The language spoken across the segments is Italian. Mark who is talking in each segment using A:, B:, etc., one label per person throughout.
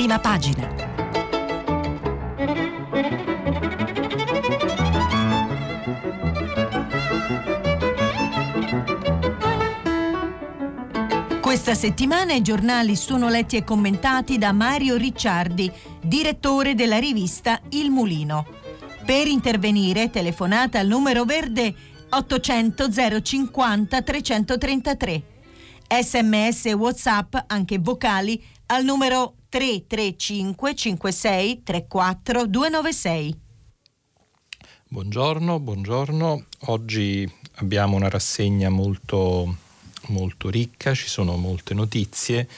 A: prima pagina. Questa settimana i giornali sono letti e commentati da Mario Ricciardi, direttore della rivista Il Mulino. Per intervenire telefonate al numero verde 800 050 333. Sms e WhatsApp, anche vocali, al numero 335 56 34 296.
B: Buongiorno, buongiorno. Oggi abbiamo una rassegna molto, molto ricca, ci sono molte notizie,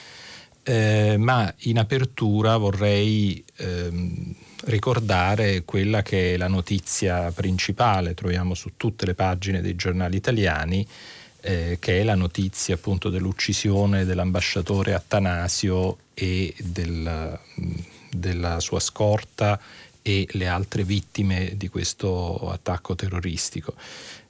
B: eh, ma in apertura vorrei eh, ricordare quella che è la notizia principale, troviamo su tutte le pagine dei giornali italiani, eh, che è la notizia appunto dell'uccisione dell'ambasciatore Attanasio e del, della sua scorta e le altre vittime di questo attacco terroristico.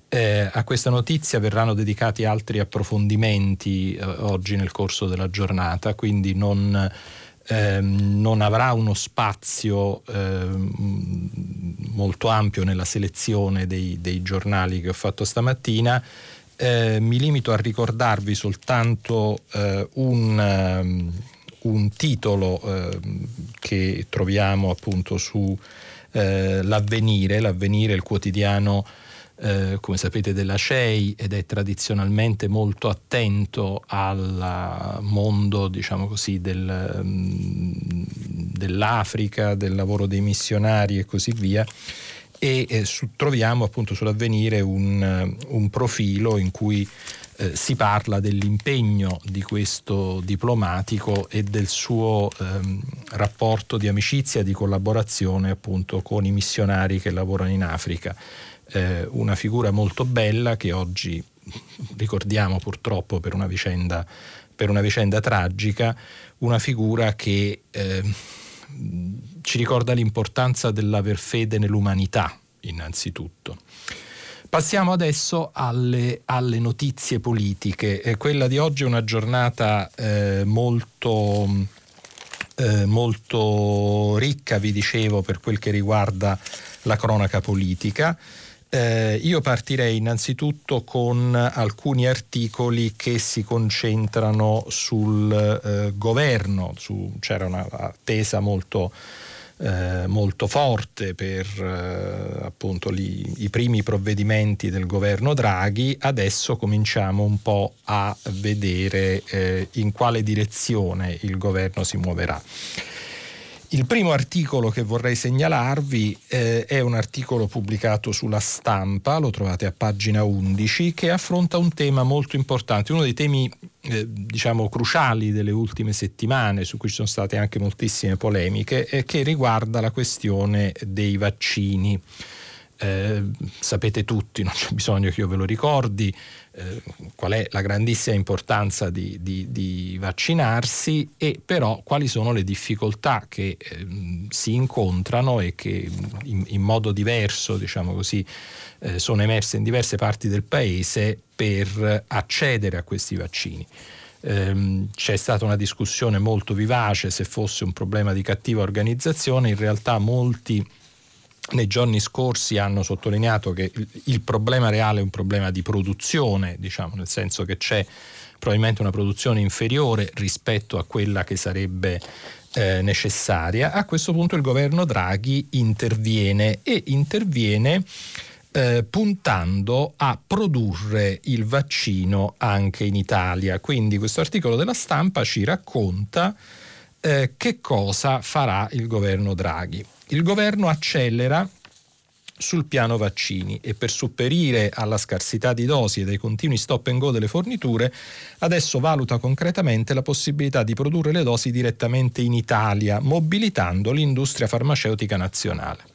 B: Eh, a questa notizia verranno dedicati altri approfondimenti eh, oggi nel corso della giornata, quindi non, ehm, non avrà uno spazio ehm, molto ampio nella selezione dei, dei, giornali che ho fatto stamattina. Eh, mi limito a ricordarvi soltanto eh, un ehm, un titolo eh, che troviamo appunto su eh, l'avvenire, l'avvenire il quotidiano eh, come sapete della CEI ed è tradizionalmente molto attento al mondo diciamo così del, mm, dell'Africa, del lavoro dei missionari e così via. E eh, su, troviamo appunto sull'avvenire un, un profilo in cui eh, si parla dell'impegno di questo diplomatico e del suo ehm, rapporto di amicizia, di collaborazione appunto con i missionari che lavorano in Africa. Eh, una figura molto bella che oggi ricordiamo purtroppo per una vicenda, per una vicenda tragica, una figura che eh, ci ricorda l'importanza dell'aver fede nell'umanità innanzitutto. Passiamo adesso alle, alle notizie politiche. Eh, quella di oggi è una giornata eh, molto, eh, molto ricca, vi dicevo, per quel che riguarda la cronaca politica. Eh, io partirei innanzitutto con alcuni articoli che si concentrano sul eh, governo, su, c'era una attesa molto eh, molto forte per eh, appunto li, i primi provvedimenti del governo Draghi, adesso cominciamo un po' a vedere eh, in quale direzione il governo si muoverà. Il primo articolo che vorrei segnalarvi eh, è un articolo pubblicato sulla stampa, lo trovate a pagina 11, che affronta un tema molto importante, uno dei temi eh, diciamo cruciali delle ultime settimane, su cui ci sono state anche moltissime polemiche, eh, che riguarda la questione dei vaccini. Eh, sapete tutti, non c'è bisogno che io ve lo ricordi, eh, qual è la grandissima importanza di, di, di, vaccinarsi e però quali sono le difficoltà che eh, si incontrano e che in, in modo diverso, diciamo così, eh, sono emerse in diverse parti del paese per accedere a questi vaccini. Ehm, c'è stata una discussione molto vivace se fosse un problema di cattiva organizzazione, in realtà molti nei giorni scorsi hanno sottolineato che il, problema reale è un problema di produzione, diciamo, nel senso che c'è probabilmente una produzione inferiore rispetto a quella che sarebbe eh, necessaria. A questo punto il governo Draghi interviene e interviene eh, puntando a produrre il vaccino anche in Italia. Quindi questo articolo della stampa ci racconta eh, che cosa farà il governo Draghi. Il governo accelera sul piano vaccini e per sopperire alla scarsità di dosi e dai continui stop and go delle forniture, adesso valuta concretamente la possibilità di produrre le dosi direttamente in Italia, mobilitando l'industria farmaceutica nazionale.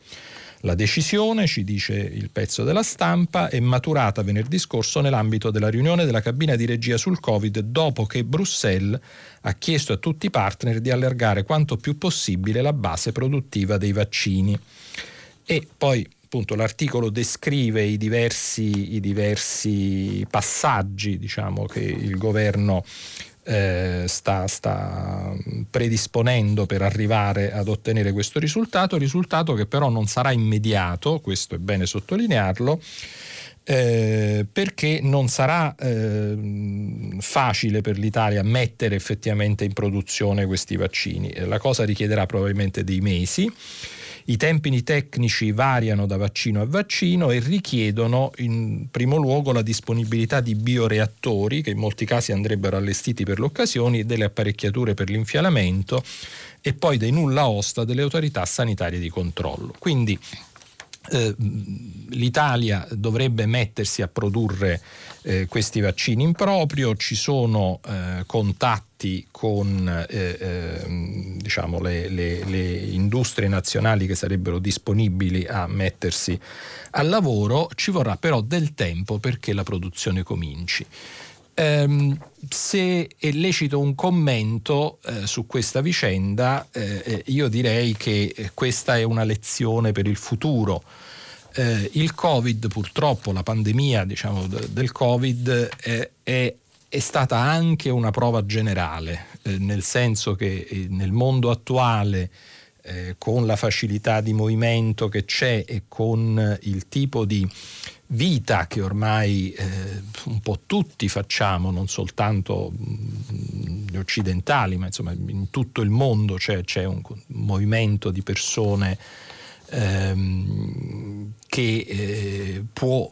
B: La decisione, ci dice il pezzo della stampa, è maturata venerdì scorso nell'ambito della riunione della cabina di regia sul Covid dopo che Bruxelles ha chiesto a tutti i partner di allargare quanto più possibile la base produttiva dei vaccini. E poi appunto l'articolo descrive i diversi, i diversi passaggi diciamo, che il governo eh, sta, sta, predisponendo per arrivare ad ottenere questo risultato, risultato che però non sarà immediato, questo è bene sottolinearlo, eh, perché non sarà eh, facile per l'Italia mettere effettivamente in produzione questi vaccini. La cosa richiederà probabilmente dei mesi. I tempi tecnici variano da vaccino a vaccino e richiedono in primo luogo la disponibilità di bioreattori, che in molti casi andrebbero allestiti per l'occasione, delle apparecchiature per l'infialamento e poi dei nulla osta delle autorità sanitarie di controllo. Quindi eh, l'Italia dovrebbe mettersi a produrre eh, questi vaccini in proprio, ci sono eh, contatti con eh, ehm, diciamo le, le, le, industrie nazionali che sarebbero disponibili a mettersi al lavoro, ci vorrà però del tempo perché la produzione cominci. Um, se è lecito un commento eh, su questa vicenda, eh, eh io direi che eh, questa è una lezione per il futuro. Eh, il Covid, purtroppo, la pandemia diciamo, del Covid è, è, è, stata anche una prova generale, eh, nel senso che nel mondo attuale con la facilità di movimento che c'è e con il tipo di vita che ormai eh, un po' tutti facciamo, non soltanto gli occidentali, ma insomma in tutto il mondo c'è, c'è un movimento di persone ehm, che eh, può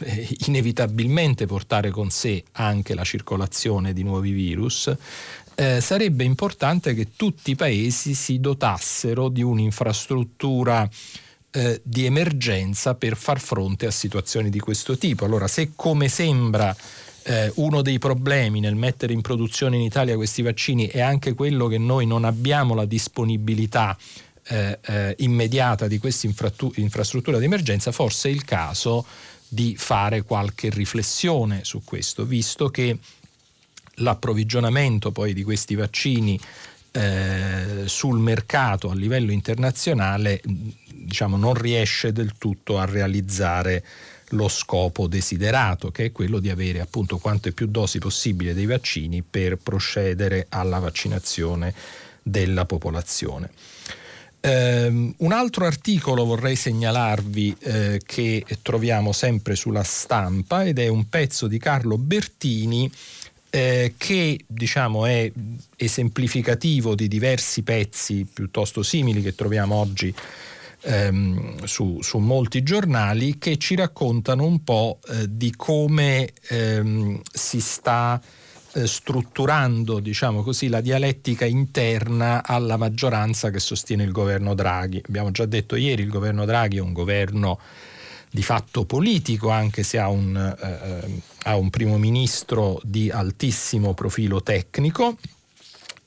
B: eh, inevitabilmente portare con sé anche la circolazione di nuovi virus, eh, sarebbe importante che tutti i paesi si dotassero di un'infrastruttura eh, di emergenza per far fronte a situazioni di questo tipo. Allora, se come sembra eh, uno dei problemi nel mettere in produzione in Italia questi vaccini è anche quello che noi non abbiamo la disponibilità eh, eh immediata di questa infrastruttura di emergenza, forse è il caso di fare qualche riflessione su questo, visto che l'approvvigionamento poi di questi vaccini eh, sul mercato a livello internazionale diciamo, non riesce del tutto a realizzare lo scopo desiderato, che è quello di avere appunto quante più dosi possibile dei vaccini per procedere alla vaccinazione della popolazione. Um, un altro articolo vorrei segnalarvi eh, che troviamo sempre sulla stampa ed è un pezzo di Carlo Bertini eh, che diciamo è esemplificativo di diversi pezzi piuttosto simili che troviamo oggi ehm, su, su, molti giornali che ci raccontano un po' eh, di come ehm, si sta eh, strutturando diciamo così, la dialettica interna alla maggioranza che sostiene il governo Draghi. Abbiamo già detto ieri, il governo Draghi è un governo di fatto politico, anche se ha un, eh, eh ha un primo ministro di altissimo profilo tecnico.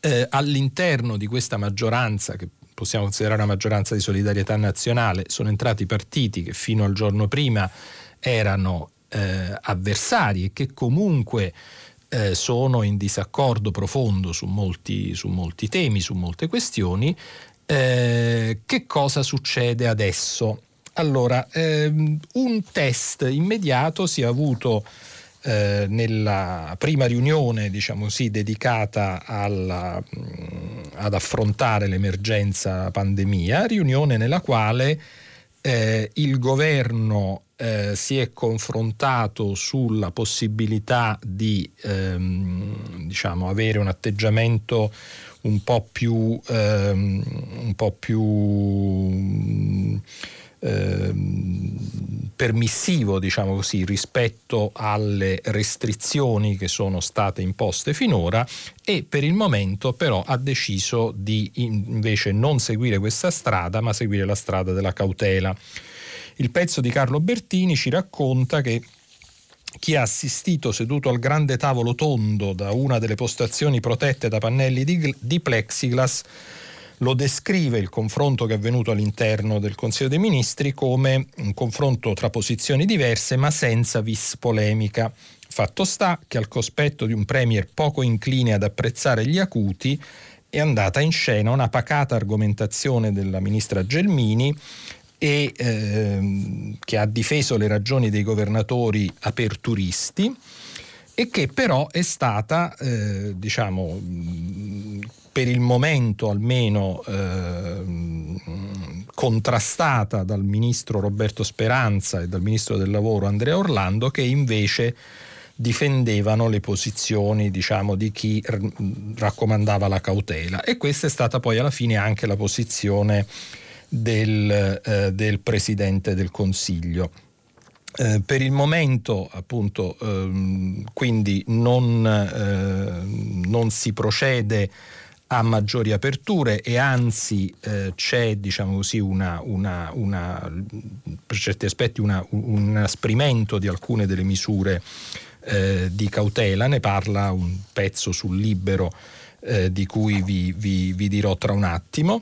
B: Eh, all'interno di questa maggioranza, che possiamo considerare una maggioranza di solidarietà nazionale, sono entrati partiti che fino al giorno prima erano eh, avversari e che comunque eh, sono in disaccordo profondo su molti, su molti temi, su molte questioni. Eh, che cosa succede adesso? Allora, ehm, un test immediato si è avuto eh, nella prima riunione diciamo così, dedicata alla, mh, mm, ad affrontare l'emergenza pandemia, riunione nella quale eh, il governo eh, si è confrontato sulla possibilità di ehm, diciamo, avere un atteggiamento un po' più, ehm, un po più Ehm, permissivo, diciamo così, rispetto alle restrizioni che sono state imposte finora e per il momento però ha deciso di invece non seguire questa strada, ma seguire la strada della cautela. Il pezzo di Carlo Bertini ci racconta che chi ha assistito seduto al grande tavolo tondo da una delle postazioni protette da pannelli di, di plexiglass lo descrive il confronto che è avvenuto all'interno del Consiglio dei Ministri come un confronto tra posizioni diverse ma senza vis polemica. Fatto sta che al cospetto di un Premier poco incline ad apprezzare gli acuti è andata in scena una pacata argomentazione della ministra Gelmini e, ehm, che ha difeso le ragioni dei governatori aperturisti e che però è stata, eh, diciamo, per il momento almeno eh, contrastata dal ministro Roberto Speranza e dal ministro del lavoro Andrea Orlando che invece difendevano le posizioni diciamo, di chi raccomandava la cautela e questa è stata poi alla fine anche la posizione del, eh, del Presidente del Consiglio. Eh, per il momento appunto ehm, quindi non, eh, non, si procede a maggiori aperture e anzi eh, c'è diciamo così una, una, una, per certi aspetti un inasprimento di alcune delle misure eh, di cautela, ne parla un pezzo sul libero eh, di cui vi, vi, vi, dirò tra un attimo.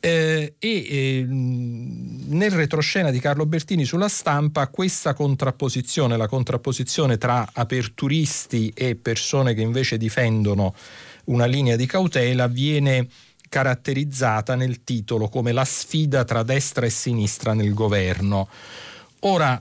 B: Eh, e eh, nel retroscena di Carlo Bertini sulla stampa questa contrapposizione, la contrapposizione tra aperturisti e persone che invece difendono una linea di cautela, viene caratterizzata nel titolo come la sfida tra destra e sinistra nel governo. Ora,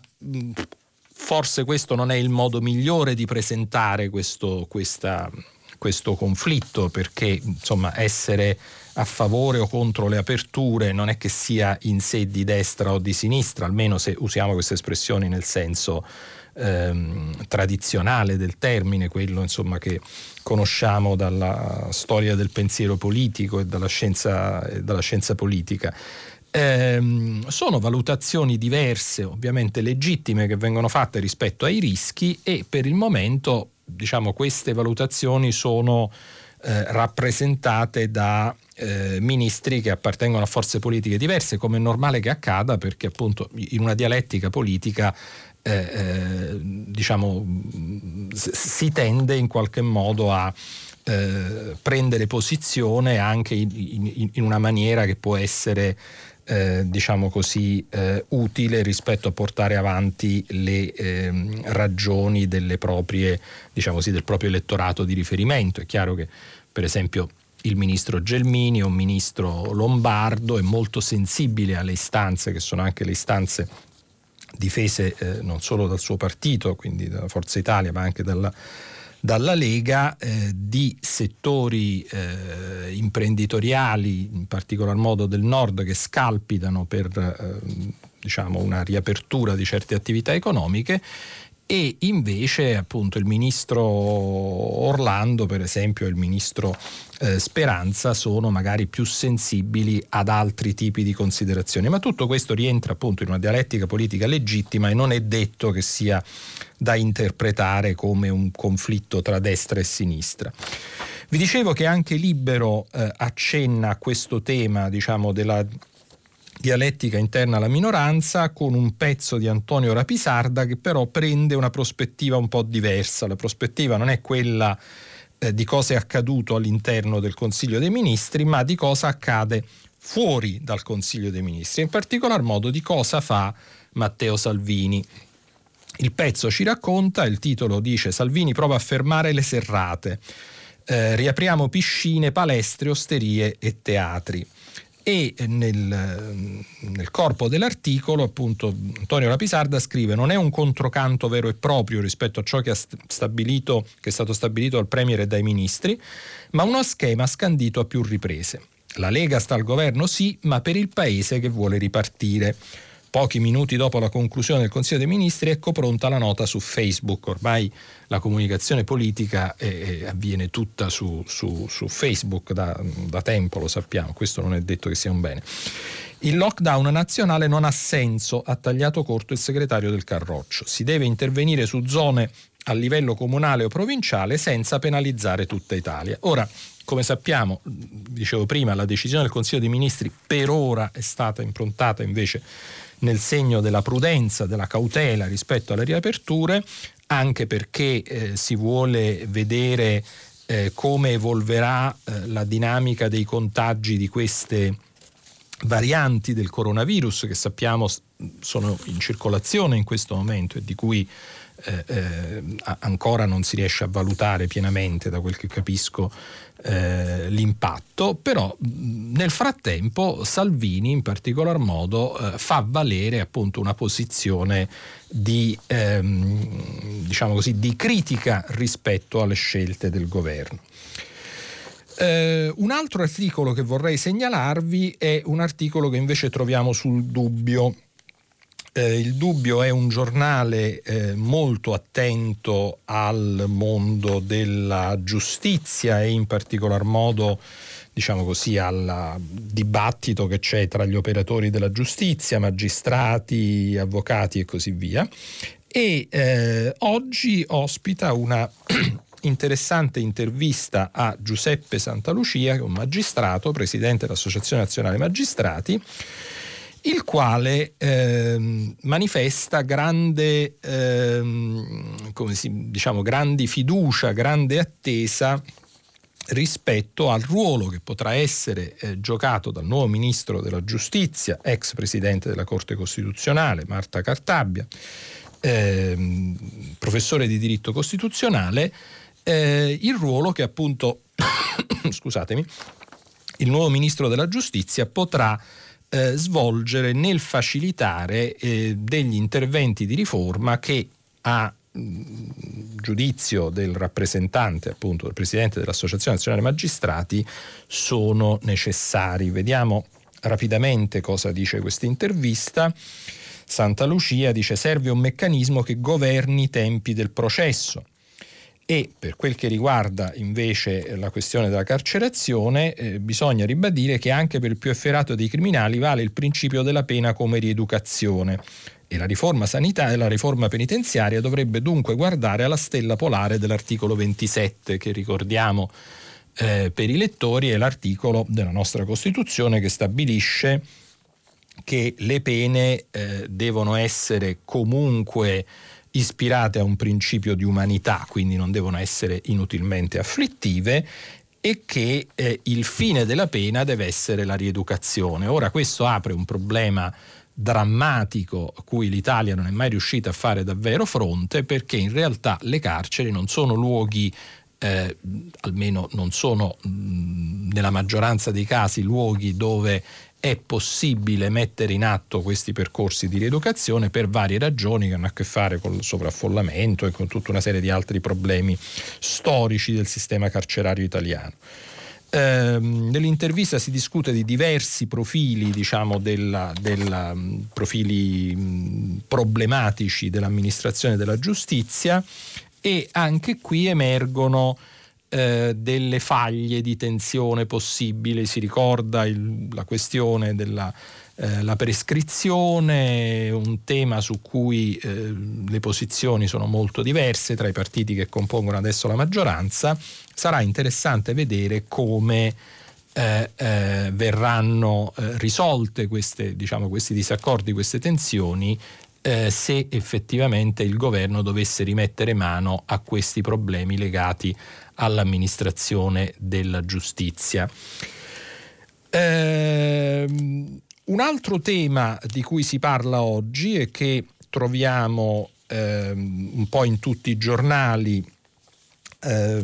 B: forse questo non è il modo migliore di presentare questo, questa, questo conflitto, perché insomma essere a favore o contro le aperture non è che sia in sé di destra o di sinistra, almeno se usiamo queste espressioni nel senso ehm, tradizionale del termine, quello insomma, che conosciamo dalla storia del pensiero politico e dalla scienza, e dalla scienza politica. Ehm, sono valutazioni diverse, ovviamente legittime, che vengono fatte rispetto ai rischi e per il momento diciamo, queste valutazioni sono eh, rappresentate da eh, ministri che appartengono a forze politiche diverse, come è normale che accada, perché appunto in una dialettica politica eh, eh diciamo, si tende in qualche modo a eh, prendere posizione anche in, in, in, una maniera che può essere eh, diciamo così, eh, utile rispetto a portare avanti le eh, ragioni proprie, diciamo così, del proprio elettorato di riferimento. È chiaro che, per esempio, il ministro Gelmini o un ministro Lombardo è molto sensibile alle istanze, che sono anche le istanze difese eh, non solo dal suo partito, quindi dalla Forza Italia, ma anche dalla dalla Lega eh, di settori eh, imprenditoriali, in particolar modo del nord, che scalpitano per eh, diciamo una riapertura di certe attività economiche e invece appunto il ministro Orlando per esempio e il ministro eh, Speranza sono magari più sensibili ad altri tipi di considerazioni ma tutto questo rientra appunto in una dialettica politica legittima e non è detto che sia da interpretare come un conflitto tra destra e sinistra. Vi dicevo che anche Libero eh, accenna a questo tema diciamo della dialettica interna alla minoranza con un pezzo di Antonio Rapisarda che però prende una prospettiva un po' diversa. La prospettiva non è quella eh, di cosa è accaduto all'interno del Consiglio dei Ministri, ma di cosa accade fuori dal Consiglio dei Ministri, in particolar modo di cosa fa Matteo Salvini. Il pezzo ci racconta, il titolo dice Salvini prova a fermare le serrate, eh, riapriamo piscine, palestre, osterie e teatri e nel, nel, corpo dell'articolo appunto Antonio Lapisarda scrive non è un controcanto vero e proprio rispetto a ciò che, che è stato stabilito dal Premier e dai ministri, ma uno schema scandito a più riprese. La Lega sta al governo sì, ma per il paese che vuole ripartire. Pochi minuti dopo la conclusione del Consiglio dei Ministri, ecco pronta la nota su Facebook. Ormai la comunicazione politica eh, avviene tutta su, su, su Facebook da, da, tempo, lo sappiamo, questo non è detto che sia un bene. Il lockdown nazionale non ha senso, ha tagliato corto il segretario del Carroccio. Si deve intervenire su zone a livello comunale o provinciale senza penalizzare tutta Italia. Ora, come sappiamo, dicevo prima, la decisione del Consiglio dei Ministri per ora è stata improntata invece nel segno della prudenza, della cautela rispetto alle riaperture, anche perché eh, si vuole vedere eh, come evolverà eh, la dinamica dei contagi di queste varianti del coronavirus che sappiamo sono in circolazione in questo momento e di cui eh, eh, ancora non si riesce a valutare pienamente, da quel che capisco, eh, l'impatto, però nel frattempo Salvini in particolar modo eh, fa valere appunto una posizione di, ehm, diciamo così, di critica rispetto alle scelte del governo. Eh, un altro articolo che vorrei segnalarvi è un articolo che invece troviamo sul dubbio. Eh, il Dubbio è un giornale eh, molto attento al mondo della giustizia e in particolar modo diciamo così, al dibattito che c'è tra gli operatori della giustizia, magistrati, avvocati e così via. E eh, oggi ospita una interessante intervista a Giuseppe Santalucia, che è un magistrato, presidente dell'Associazione Nazionale Magistrati, il quale eh, manifesta grande, eh, si, diciamo, grandi fiducia, grande attesa rispetto al ruolo che potrà essere eh, giocato dal nuovo ministro della giustizia, ex presidente della Corte Costituzionale, Marta Cartabbia, ehm, professore di diritto costituzionale, eh, il ruolo che appunto, scusatemi, il nuovo ministro della giustizia potrà eh, svolgere nel facilitare eh, degli interventi di riforma che a mm, giudizio del rappresentante, appunto del presidente dell'Associazione Nazionale Magistrati, sono necessari. Vediamo rapidamente cosa dice questa intervista. Santa Lucia dice serve un meccanismo che governi i tempi del processo e per quel che riguarda invece la questione della carcerazione, eh, bisogna ribadire che anche per il più efferato dei criminali vale il principio della pena come rieducazione. E la riforma sanitaria e la riforma penitenziaria dovrebbe dunque guardare alla stella polare dell'articolo 27 che ricordiamo eh, per i lettori è l'articolo della nostra Costituzione che stabilisce che le pene eh, devono essere comunque ispirate a un principio di umanità, quindi non devono essere inutilmente afflittive e che eh, il fine della pena deve essere la rieducazione. Ora questo apre un problema drammatico a cui l'Italia non è mai riuscita a fare davvero fronte perché in realtà le carceri non sono luoghi eh, almeno non sono mh, nella maggioranza dei casi luoghi dove è possibile mettere in atto questi percorsi di rieducazione per varie ragioni che hanno a che fare con il sovraffollamento e con tutta una serie di altri problemi storici del sistema carcerario italiano. Eh, nell'intervista si discute di diversi profili, diciamo, della, della, profili mh, problematici dell'amministrazione della giustizia e anche qui emergono eh, delle faglie di tensione possibile, si ricorda il, la questione della eh, prescrizione, un tema su cui eh, le posizioni sono molto diverse tra i partiti che compongono adesso la maggioranza, sarà interessante vedere come eh, eh, verranno eh, risolte queste, diciamo, questi disaccordi, queste tensioni eh, se effettivamente il governo dovesse rimettere mano a questi problemi legati all'amministrazione della giustizia. Eh, un altro tema di cui si parla oggi e che troviamo eh, un po' in tutti i giornali eh,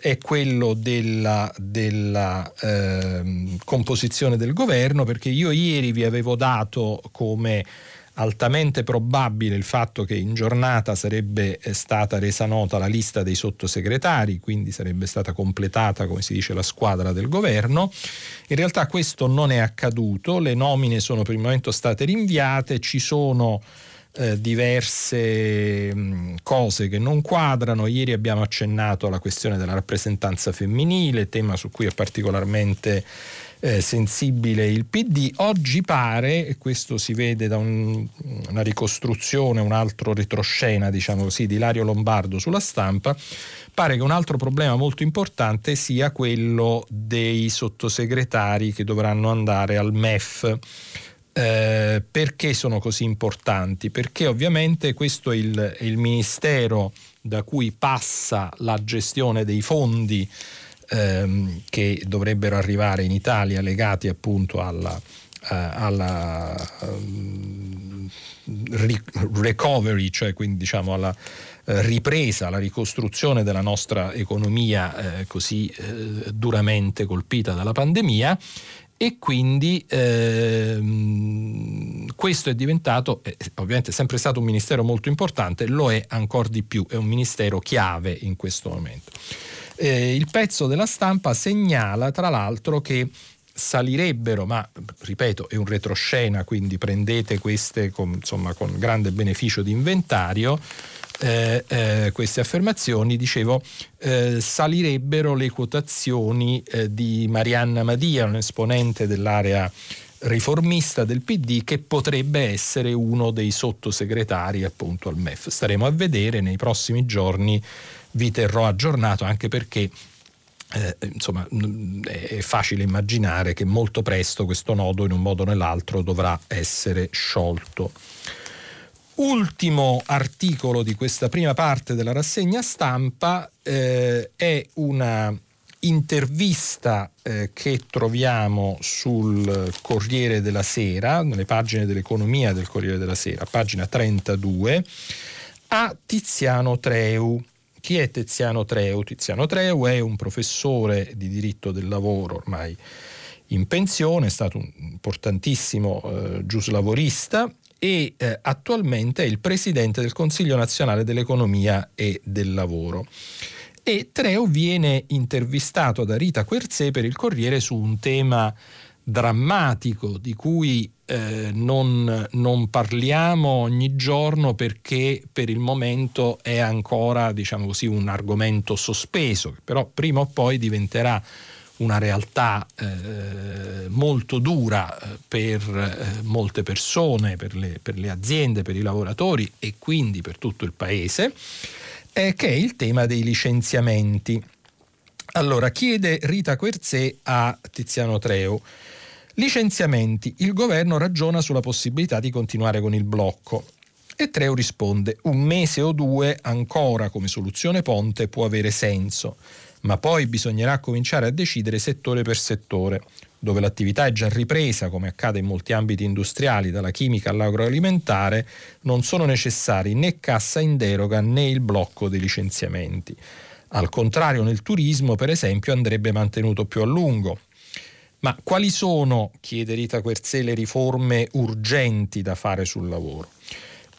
B: è quello della, della eh, composizione del governo perché io ieri vi avevo dato come altamente probabile il fatto che in giornata sarebbe eh, stata resa nota la lista dei sottosegretari, quindi sarebbe stata completata, come si dice, la squadra del governo. In realtà questo non è accaduto, le nomine sono per il momento state rinviate, ci sono eh, diverse mh, cose che non quadrano. Ieri abbiamo accennato alla questione della rappresentanza femminile, tema su cui è particolarmente eh, sensibile il PD. Oggi pare, e questo si vede da un, una ricostruzione, un altro retroscena, diciamo così, di Lario Lombardo sulla stampa, pare che un altro problema molto importante sia quello dei sottosegretari che dovranno andare al MEF. Eh, perché sono così importanti? Perché ovviamente questo è il, è il ministero da cui passa la gestione dei fondi ehm, che dovrebbero arrivare in Italia legati appunto alla, eh, alla, ehm, recovery, cioè quindi diciamo alla eh, ripresa, alla ricostruzione della nostra economia eh, così eh, duramente colpita dalla pandemia e quindi ehm, questo è diventato, eh, ovviamente è sempre stato un ministero molto importante, lo è ancora di più, è un ministero chiave in questo momento. Eh, il pezzo della stampa segnala tra l'altro che salirebbero, ma ripeto è un retroscena, quindi prendete queste con, insomma, con grande beneficio di inventario, eh, eh, queste affermazioni, dicevo, eh, salirebbero le quotazioni eh, di Marianna Madia, un esponente dell'area riformista del PD che potrebbe essere uno dei sottosegretari appunto al MEF. Staremo a vedere nei prossimi giorni, vi terrò aggiornato anche perché eh, insomma, è facile immaginare che molto presto questo nodo in un modo o nell'altro dovrà essere sciolto. Ultimo articolo di questa prima parte della rassegna stampa eh, è una intervista eh, che troviamo sul Corriere della Sera, nelle pagine dell'economia del Corriere della Sera, pagina 32, a Tiziano Treu. Chi è Tiziano Treu? Tiziano Treu è un professore di diritto del lavoro ormai in pensione, è stato un importantissimo eh, giuslavorista e eh, attualmente è il presidente del Consiglio nazionale dell'economia e del lavoro. E Treo viene intervistato da Rita Querzè per il Corriere su un tema drammatico di cui eh, non, non, parliamo ogni giorno perché per il momento è ancora diciamo così, un argomento sospeso, che però prima o poi diventerà una realtà eh, molto dura eh, per eh, molte persone, per le, per le, aziende, per i lavoratori e quindi per tutto il paese, eh, che è il tema dei licenziamenti. Allora, chiede Rita Querzè a Tiziano Treu. Licenziamenti. Il governo ragiona sulla possibilità di continuare con il blocco. E Treu risponde: un mese o due ancora come soluzione ponte può avere senso ma poi bisognerà cominciare a decidere settore per settore, dove l'attività è già ripresa, come accade in molti ambiti industriali, dalla chimica all'agroalimentare, non sono necessari né cassa in deroga né il blocco dei licenziamenti. Al contrario, nel turismo, per esempio, andrebbe mantenuto più a lungo. Ma quali sono, chiede Rita Querzè, le riforme urgenti da fare sul lavoro?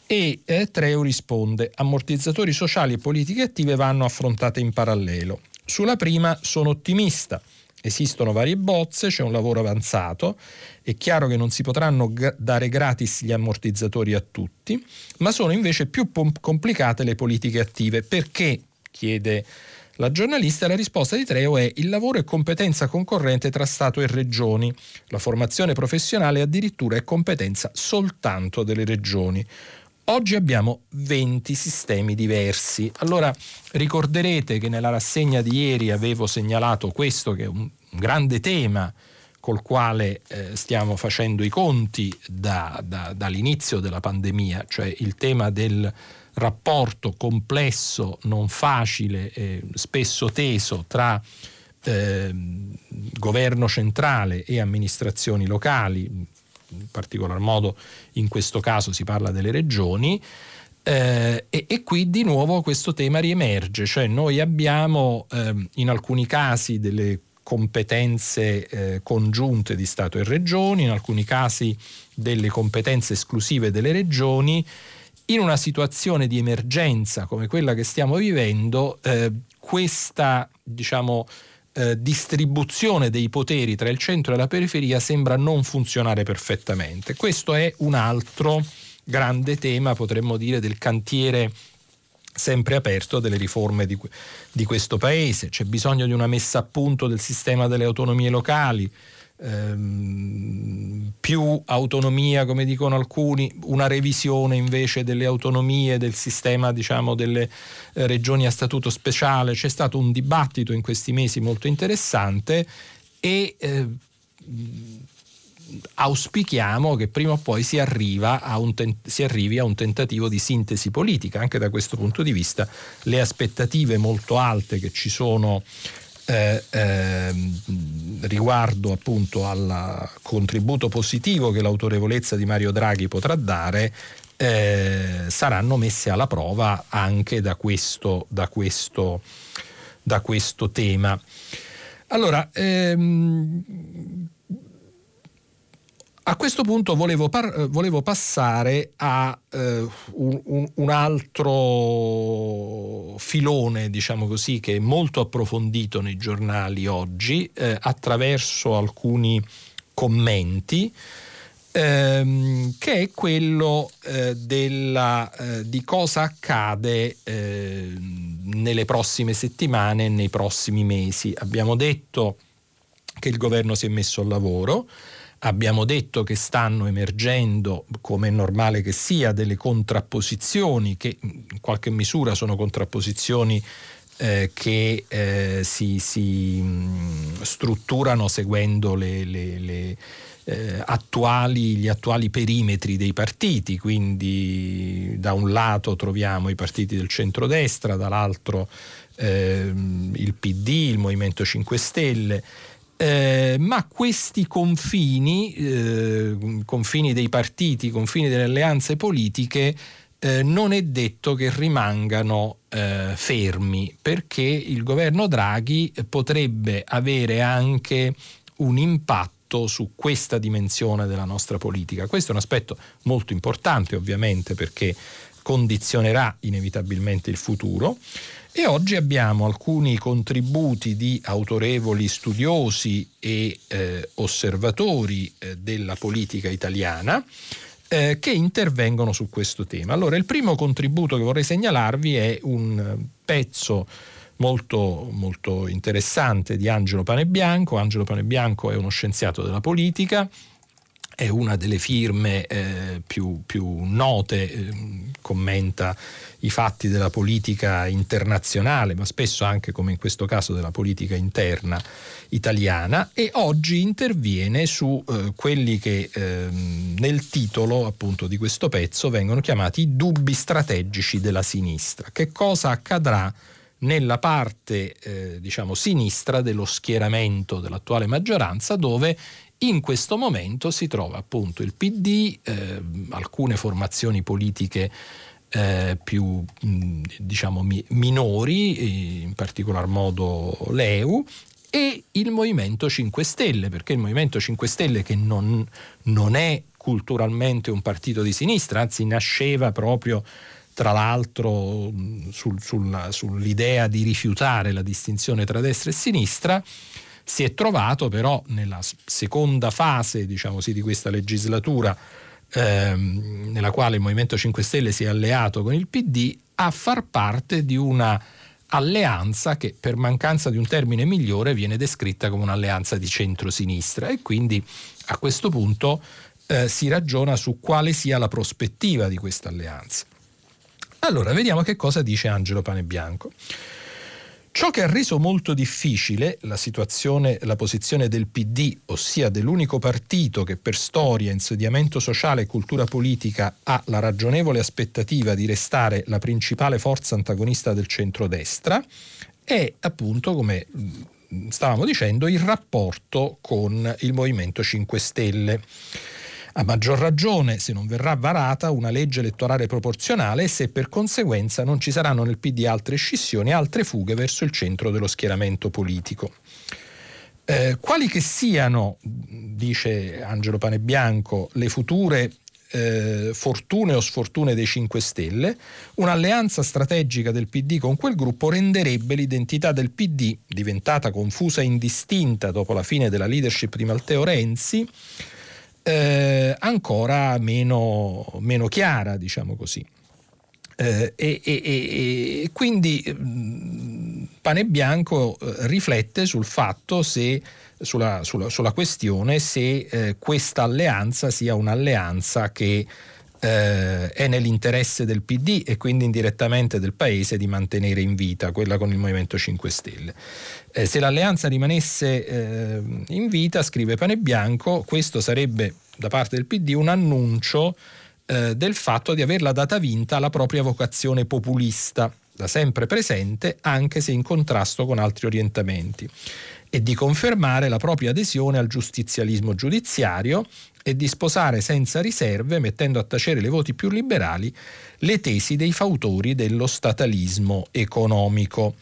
B: E eh, Treu risponde: ammortizzatori sociali e politiche attive vanno affrontate in parallelo. Sulla prima sono ottimista. Esistono varie bozze, c'è un lavoro avanzato, è chiaro che non si potranno g- dare gratis gli ammortizzatori a tutti, ma sono invece più pom- complicate le politiche attive. Perché? chiede la giornalista, la risposta di Treo è il lavoro è competenza concorrente tra Stato e regioni, la formazione professionale addirittura è competenza soltanto delle regioni. Oggi abbiamo 20 sistemi diversi. Allora ricorderete che nella rassegna di ieri avevo segnalato questo che è un, grande tema col quale eh, stiamo facendo i conti da, da, dall'inizio della pandemia, cioè il tema del rapporto complesso, non facile, eh, spesso teso tra eh, governo centrale e amministrazioni locali, in particolar modo in questo caso si parla delle regioni, eh, e, e, qui di nuovo questo tema riemerge, cioè noi abbiamo eh, in alcuni casi delle competenze eh, congiunte di Stato e regioni, in alcuni casi delle competenze esclusive delle regioni. In una situazione di emergenza come quella che stiamo vivendo, eh, questa diciamo, eh, distribuzione dei poteri tra il centro e la periferia sembra non funzionare perfettamente. Questo è un altro grande tema, potremmo dire, del cantiere sempre aperto delle riforme di, di questo Paese. C'è bisogno di una messa a punto del sistema delle autonomie locali, ehm, più autonomia, come dicono alcuni, una revisione invece delle autonomie del sistema diciamo, delle eh, regioni a statuto speciale. C'è stato un dibattito in questi mesi molto interessante e eh, auspichiamo che prima o poi si, ten- si, arrivi a un tentativo di sintesi politica. Anche da questo punto di vista le aspettative molto alte che ci sono eh, eh, riguardo appunto al contributo positivo che l'autorevolezza di Mario Draghi potrà dare eh, saranno messe alla prova anche da questo, da questo, da questo tema. Allora, ehm, a questo punto volevo, par- volevo passare a eh, un, un, altro filone, diciamo così, che è molto approfondito nei giornali oggi, eh, attraverso alcuni commenti ehm, che è quello eh, della, eh, di cosa accade eh, nelle prossime settimane nei prossimi mesi. Abbiamo detto che il governo si è messo al lavoro, abbiamo detto che stanno emergendo, come è normale che sia, delle contrapposizioni che in qualche misura sono contrapposizioni eh, che eh, si, si mh, strutturano seguendo le, le, le eh, attuali, gli attuali perimetri dei partiti, quindi da un lato troviamo i partiti del centrodestra, dall'altro ehm, il PD, il Movimento 5 Stelle. Eh, ma questi confini, eh, confini dei partiti, confini delle alleanze politiche, eh, non è detto che rimangano eh, fermi, perché il governo Draghi potrebbe avere anche un impatto su questa dimensione della nostra politica. Questo è un aspetto molto importante ovviamente perché condizionerà inevitabilmente il futuro e oggi abbiamo alcuni contributi di autorevoli studiosi e eh, osservatori eh, della politica italiana eh, che intervengono su questo tema. Allora, il primo contributo che vorrei segnalarvi è un pezzo molto, molto interessante di Angelo Panebianco. Angelo Panebianco è uno scienziato della politica, è una delle firme eh, più, più, note, eh, commenta i fatti della politica internazionale, ma spesso anche, come in questo caso, della politica interna italiana e oggi interviene su eh, quelli che ehm, nel titolo appunto di questo pezzo vengono chiamati i dubbi strategici della sinistra. Che cosa accadrà? nella parte eh, diciamo sinistra dello schieramento dell'attuale maggioranza dove in questo momento si trova appunto il PD, eh, alcune formazioni politiche eh, più mh, diciamo mi- minori, in particolar modo l'EU, e il Movimento 5 Stelle, perché il Movimento 5 Stelle che non, non è culturalmente un partito di sinistra, anzi nasceva proprio tra l'altro sul, sul, sull'idea di rifiutare la distinzione tra destra e sinistra, si è trovato però nella seconda fase diciamo sì, di questa legislatura ehm, nella quale il Movimento 5 Stelle si è alleato con il PD a far parte di una alleanza che per mancanza di un termine migliore viene descritta come un'alleanza di centro-sinistra e quindi a questo punto eh, si ragiona su quale sia la prospettiva di questa alleanza. Allora, vediamo che cosa dice Angelo Panebianco. Ciò che ha reso molto difficile la situazione, la posizione del PD, ossia dell'unico partito che per storia, insediamento sociale e cultura politica ha la ragionevole aspettativa di restare la principale forza antagonista del centrodestra, è appunto, come mm, stavamo dicendo, il rapporto con il Movimento 5 Stelle. A maggior ragione se non verrà varata una legge elettorale proporzionale e se per conseguenza non ci saranno nel PD altre scissioni, altre fughe verso il centro dello schieramento politico. Eh, quali che siano, dice Angelo Panebianco, le future eh, fortune o sfortune dei 5 Stelle, un'alleanza strategica del PD con quel gruppo renderebbe l'identità del PD, diventata confusa e indistinta dopo la fine della leadership di Matteo Renzi, eh, ancora meno, meno, chiara, diciamo così. Eh, e, e, e, quindi mm, Pane Bianco eh, riflette sul fatto se sulla, sulla, sulla questione se eh, questa alleanza sia un'alleanza che eh, è nell'interesse del PD e quindi indirettamente del Paese di mantenere in vita quella con il Movimento 5 Stelle. Eh, se l'alleanza rimanesse eh, in vita, scrive Pane Bianco, questo sarebbe da parte del PD un annuncio eh, del fatto di averla data vinta alla propria vocazione populista, da sempre presente anche se in contrasto con altri orientamenti e di confermare la propria adesione al giustizialismo giudiziario e di sposare senza riserve, mettendo a tacere le voti più liberali, le tesi dei fautori dello statalismo economico.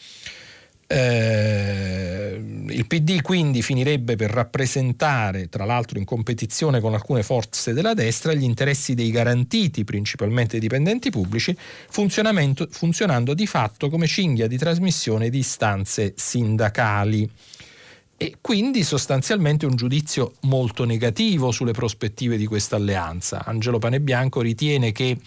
B: Eh, il PD quindi finirebbe per rappresentare, tra l'altro in competizione con alcune forze della destra, gli interessi dei garantiti, principalmente dipendenti pubblici, funzionando di fatto come cinghia di trasmissione di istanze sindacali. E quindi sostanzialmente un giudizio molto negativo sulle prospettive di questa alleanza. Angelo Panebianco ritiene che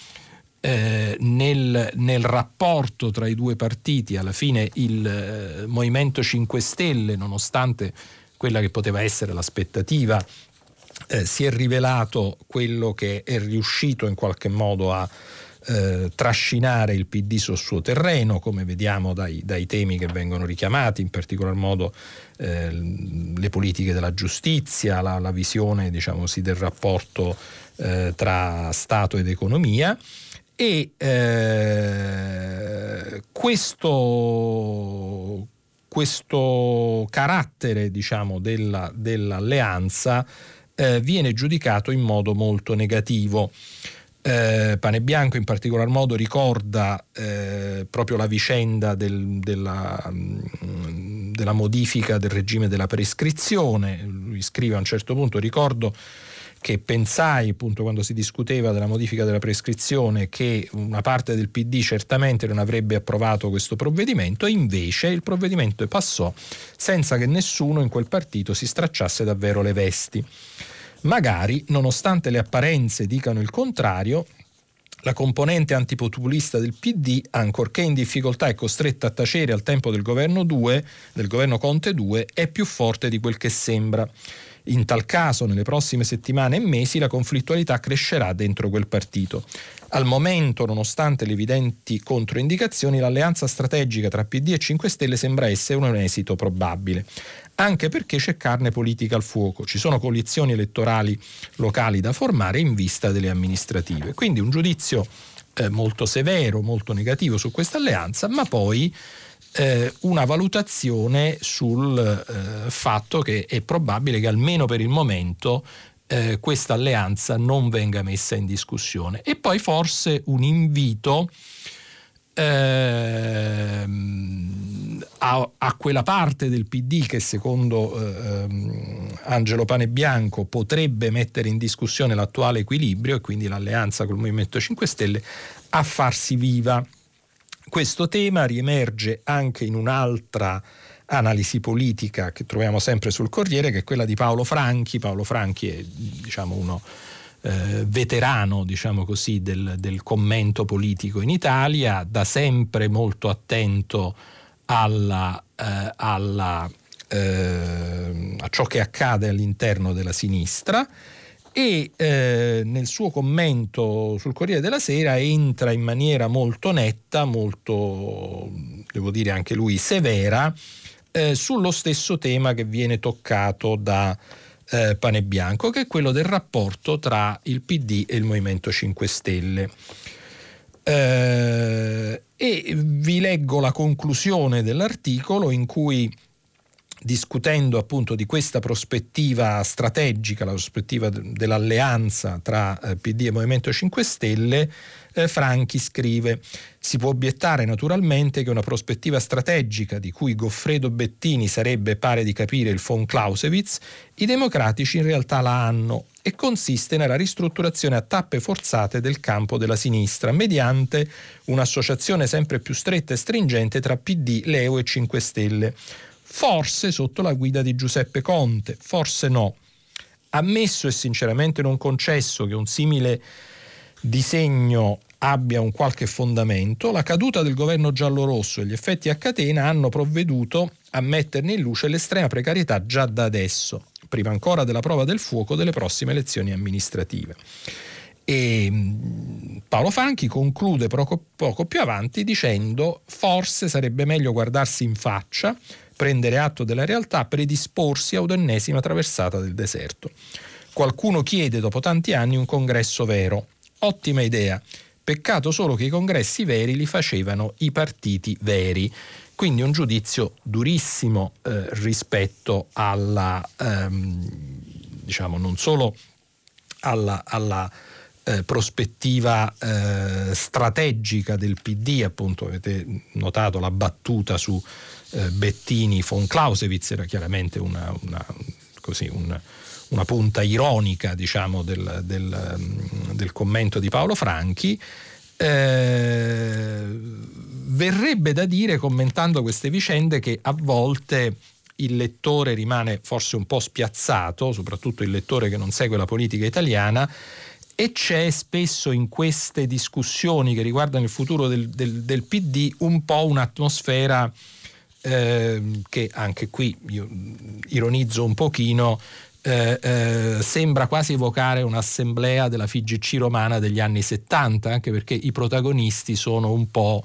B: eh, nel, nel, rapporto tra i due partiti, alla fine il eh, Movimento 5 Stelle, nonostante quella che poteva essere l'aspettativa, eh, si è rivelato quello che è riuscito in qualche modo a eh, trascinare il PD sul suo terreno, come vediamo dai, dai, temi che vengono richiamati, in particolar modo eh, le politiche della giustizia, la, la visione diciamo così, del rapporto eh, tra Stato ed economia e eh, questo, questo, carattere diciamo, della, dell'alleanza eh, viene giudicato in modo molto negativo. Eh, Pane Bianco in particolar modo ricorda eh, proprio la vicenda del, della, mm, della, modifica del regime della prescrizione. Lui scrive a un certo punto, ricordo che pensai appunto quando si discuteva della modifica della prescrizione che una parte del PD certamente non avrebbe approvato questo provvedimento e invece il provvedimento passò senza che nessuno in quel partito si stracciasse davvero le vesti. Magari, nonostante le apparenze dicano il contrario, la componente antipopulista del PD, ancorché in difficoltà e costretta a tacere al tempo del governo, 2, del governo Conte 2, è più forte di quel che sembra. In tal caso, nelle prossime settimane e mesi, la conflittualità crescerà dentro quel partito. Al momento, nonostante le evidenti controindicazioni, l'alleanza strategica tra PD e 5 Stelle sembra essere un esito probabile, anche perché c'è carne politica al fuoco, ci sono coalizioni elettorali locali da formare in vista delle amministrative. Quindi un giudizio eh, molto severo, molto negativo su questa alleanza, ma poi eh, una valutazione sul eh, fatto che è probabile che almeno per il momento eh, questa alleanza non venga messa in discussione. E poi forse un invito ehm, a, a, quella parte del PD che secondo ehm, Angelo Panebianco potrebbe mettere in discussione l'attuale equilibrio e quindi l'alleanza col Movimento 5 Stelle a farsi viva questo tema riemerge anche in un'altra analisi politica che troviamo sempre sul Corriere, che è quella di Paolo Franchi. Paolo Franchi è diciamo, uno eh, veterano diciamo così, del, del, commento politico in Italia, da sempre molto attento alla, eh, alla, eh, a ciò che accade all'interno della sinistra e eh, nel suo commento sul Corriere della Sera entra in maniera molto netta, molto, devo dire anche lui, severa, eh, sullo stesso tema che viene toccato da eh, Pane Bianco, che è quello del rapporto tra il PD e il Movimento 5 Stelle. Eh, e vi leggo la conclusione dell'articolo in cui discutendo appunto di questa prospettiva strategica, la prospettiva dell'alleanza tra eh, PD e Movimento 5 Stelle, eh, Franchi scrive si può obiettare naturalmente che una prospettiva strategica di cui Goffredo Bettini sarebbe, pare di capire, il von Clausewitz, i democratici in realtà la hanno e consiste nella ristrutturazione a tappe forzate del campo della sinistra mediante un'associazione sempre più stretta e stringente tra PD, Leo e 5 Stelle forse sotto la guida di Giuseppe Conte, forse no. Ammesso e sinceramente non concesso che un simile disegno abbia un qualche fondamento, la caduta del governo giallorosso e gli effetti a catena hanno provveduto a metterne in luce l'estrema precarietà già da adesso, prima ancora della prova del fuoco delle prossime elezioni amministrative. E mm, Paolo Franchi conclude poco, poco più avanti dicendo forse sarebbe meglio guardarsi in faccia prendere atto della realtà, predisporsi a un'ennesima traversata del deserto. Qualcuno chiede dopo tanti anni un congresso vero. Ottima idea. Peccato solo che i congressi veri li facevano i partiti veri. quindi un giudizio durissimo eh, rispetto alla, ehm, diciamo, non solo alla, alla eh, prospettiva eh, strategica del PD, appunto avete notato la battuta su Bettini von Clausewitz, era chiaramente una, una, così, un, una punta ironica diciamo, del, del, del, commento di Paolo Franchi. Eh, verrebbe da dire, commentando queste vicende, che a volte il lettore rimane forse un po' spiazzato, soprattutto il lettore che non segue la politica italiana, e c'è spesso in queste discussioni che riguardano il futuro del, del PD un po' un'atmosfera eh, che anche qui io ironizzo un pochino, eh, eh, sembra quasi evocare un'assemblea della FIGC romana degli anni 70, anche perché i protagonisti sono un po'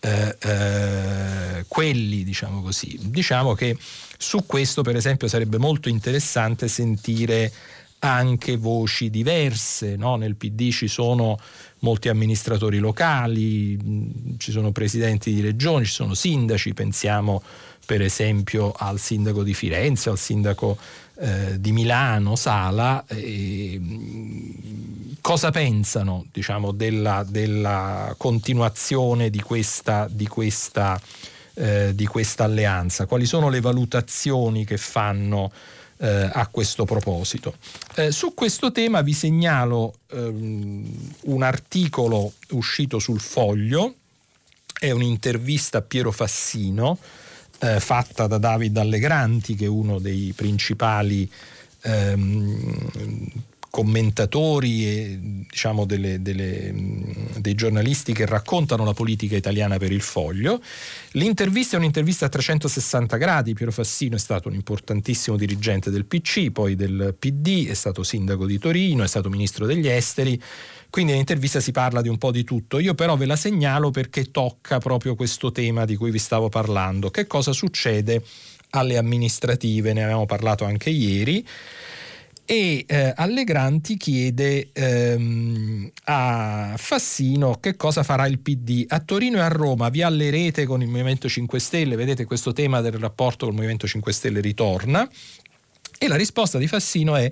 B: eh, eh, quelli, diciamo così. Diciamo che su questo, per esempio, sarebbe molto interessante sentire anche voci diverse. No? Nel PD ci sono molti amministratori locali, ci sono presidenti di regioni, ci sono sindaci, pensiamo per esempio al sindaco di Firenze, al sindaco eh, di Milano, Sala. Eh, cosa pensano diciamo, della, della, continuazione di questa, di questa eh, di questa alleanza, quali sono le valutazioni che fanno eh, a questo proposito. Eh, su questo tema vi segnalo ehm, un articolo uscito sul foglio, è un'intervista a Piero Fassino eh, fatta da David Allegranti, che è uno dei principali ehm, commentatori e diciamo delle, delle, dei giornalisti che raccontano la politica italiana per il foglio. L'intervista è un'intervista a 360 gradi, Piero Fassino è stato un importantissimo dirigente del PC, poi del PD, è stato sindaco di Torino, è stato ministro degli esteri, quindi nell'intervista si parla di un po' di tutto. Io però ve la segnalo perché tocca proprio questo tema di cui vi stavo parlando. Che cosa succede alle amministrative? Ne avevamo parlato anche ieri e eh, Allegranti chiede ehm, a Fassino che cosa farà il PD. A Torino e a Roma vi allerete con il Movimento 5 Stelle, vedete questo tema del rapporto con il Movimento 5 Stelle ritorna e la risposta di Fassino è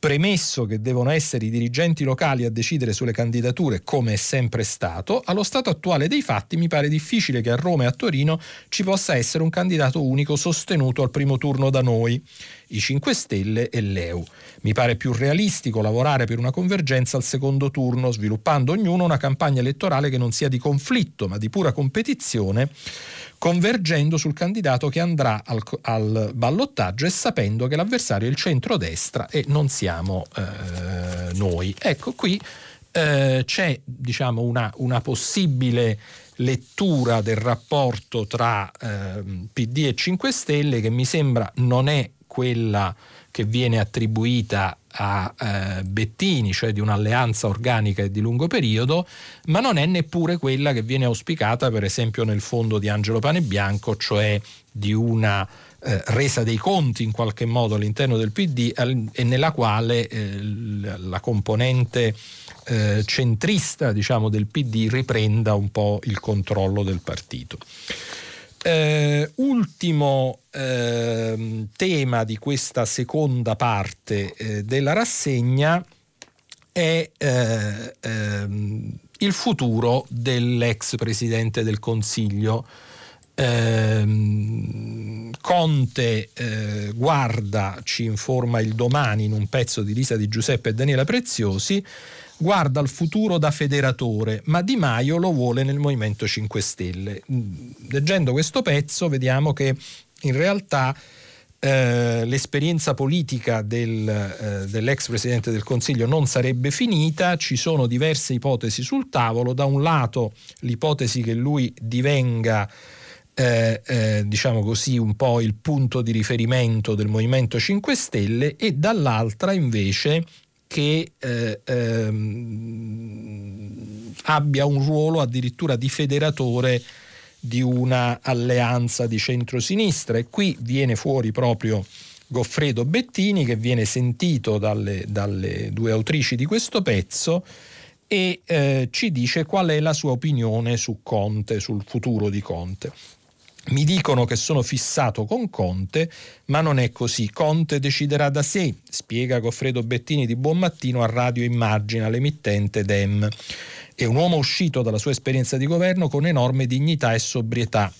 B: Premesso che devono essere i dirigenti locali a decidere sulle candidature come è sempre stato, allo stato attuale dei fatti mi pare difficile che a Roma e a Torino ci possa essere un candidato unico sostenuto al primo turno da noi, i 5 Stelle e l'EU. Mi pare più realistico lavorare per una convergenza al secondo turno, sviluppando ognuno una campagna elettorale che non sia di conflitto, ma di pura competizione convergendo sul candidato che andrà al, al ballottaggio e sapendo che l'avversario è il centrodestra e non siamo eh, noi. Ecco, qui eh, c'è diciamo, una, una, possibile lettura del rapporto tra eh, PD e 5 Stelle che mi sembra non è quella che viene attribuita a eh, Bettini, cioè di un'alleanza organica e di lungo periodo, ma non è neppure quella che viene auspicata per esempio nel fondo di Angelo Panebianco, cioè di una eh, resa dei conti in qualche modo all'interno del PD e nella quale eh, la componente eh, centrista diciamo, del PD riprenda un po' il controllo del partito. Eh, ultimo eh, tema di questa seconda parte eh, della rassegna è eh, ehm, il futuro dell'ex presidente del Consiglio. Ehm, Conte eh, guarda, ci informa il domani in un pezzo di Lisa Di Giuseppe e Daniela Preziosi, guarda al futuro da federatore, ma Di Maio lo vuole nel Movimento 5 Stelle. Mm, leggendo questo pezzo vediamo che in realtà eh, l'esperienza politica del, eh, dell'ex Presidente del Consiglio non sarebbe finita, ci sono diverse ipotesi sul tavolo, da un lato l'ipotesi che lui divenga eh, eh, diciamo così, un po' il punto di riferimento del Movimento 5 Stelle e dall'altra invece che eh, ehm, abbia un ruolo addirittura di federatore di una alleanza di centrosinistra e qui viene fuori proprio Goffredo Bettini che viene sentito dalle, dalle due autrici di questo pezzo e eh, ci dice qual è la sua opinione su Conte, sul futuro di Conte. Mi dicono che sono fissato con Conte, ma non è così. Conte deciderà da sé, spiega Goffredo Bettini di Buon Mattino a Radio Immagina, l'emittente Dem. È un uomo uscito dalla sua esperienza di governo con enorme dignità e sobrietà.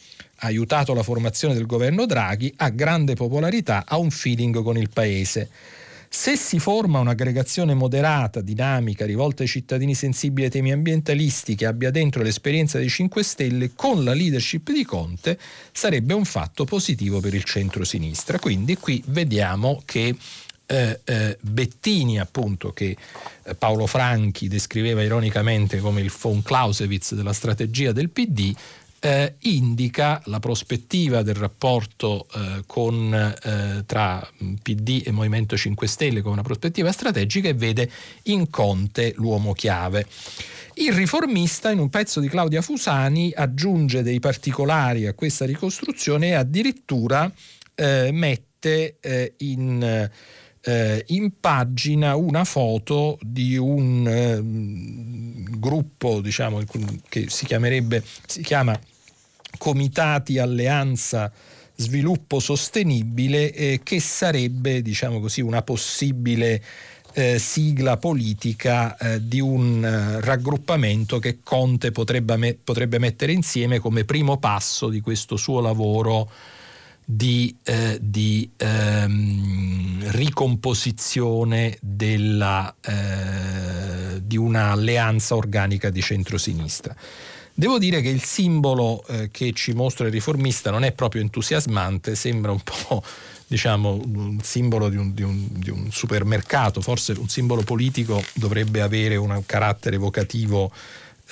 B: Ha aiutato la formazione del governo Draghi, ha grande popolarità, ha un feeling con il paese. Se si forma un'aggregazione moderata, dinamica, rivolta ai cittadini sensibili ai temi ambientalisti, che abbia dentro l'esperienza dei 5 Stelle, con la leadership di Conte, sarebbe un fatto positivo per il centro-sinistra. Quindi qui vediamo che eh, eh, Bettini, appunto, che eh, Paolo Franchi descriveva ironicamente come il von Clausewitz della strategia del PD, eh, indica la prospettiva del rapporto eh, con, eh, tra PD e Movimento 5 Stelle come una prospettiva strategica e vede in Conte l'uomo chiave. Il riformista, in un pezzo di Claudia Fusani, aggiunge dei particolari a questa ricostruzione e addirittura eh, mette eh, in eh, in pagina una foto di un eh, gruppo diciamo, che si chiamerebbe si chiama Comitati Alleanza Sviluppo Sostenibile eh, che sarebbe diciamo così una possibile eh, sigla politica eh, di un eh, raggruppamento che Conte potrebbe, me- potrebbe mettere insieme come primo passo di questo suo lavoro di, eh, di ehm, ricomposizione della, eh, di un'alleanza organica di centrosinistra. Devo dire che il simbolo eh, che ci mostra il riformista non è proprio entusiasmante, sembra un po' diciamo, un simbolo di un, di, un, di un, supermercato, forse un simbolo politico dovrebbe avere un carattere evocativo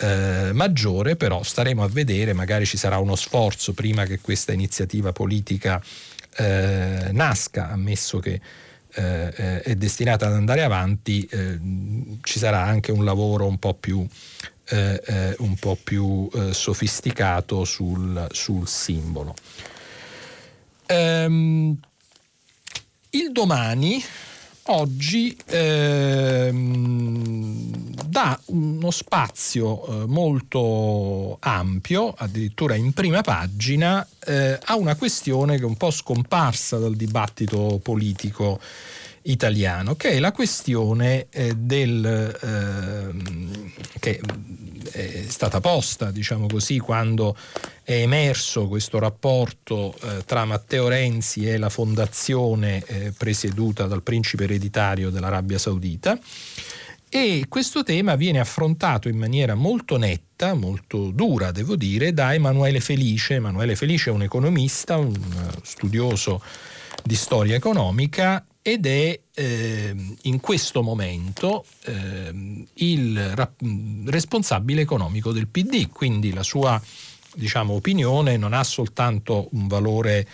B: eh, maggiore, però staremo a vedere, magari ci sarà uno sforzo prima che questa iniziativa politica eh, nasca, ammesso che eh, eh è destinata ad andare avanti, eh, ci sarà anche un lavoro un po' più, eh, un po più sofisticato sul, sul simbolo. Ehm, il domani oggi ehm, dà uno spazio eh, molto ampio, addirittura in prima pagina, eh, a una questione che è un po' scomparsa dal dibattito politico italiano, che è la questione eh, del, eh, che è stata posta, diciamo così, quando è emerso questo rapporto eh, tra Matteo Renzi e la fondazione eh, presieduta dal principe ereditario dell'Arabia Saudita. E questo tema viene affrontato in maniera molto netta, molto dura, devo dire, da Emanuele Felice. Emanuele Felice è un economista, un studioso di storia economica ed è eh, in questo momento eh, il rap- responsabile economico del PD, quindi la sua diciamo, opinione non ha soltanto un valore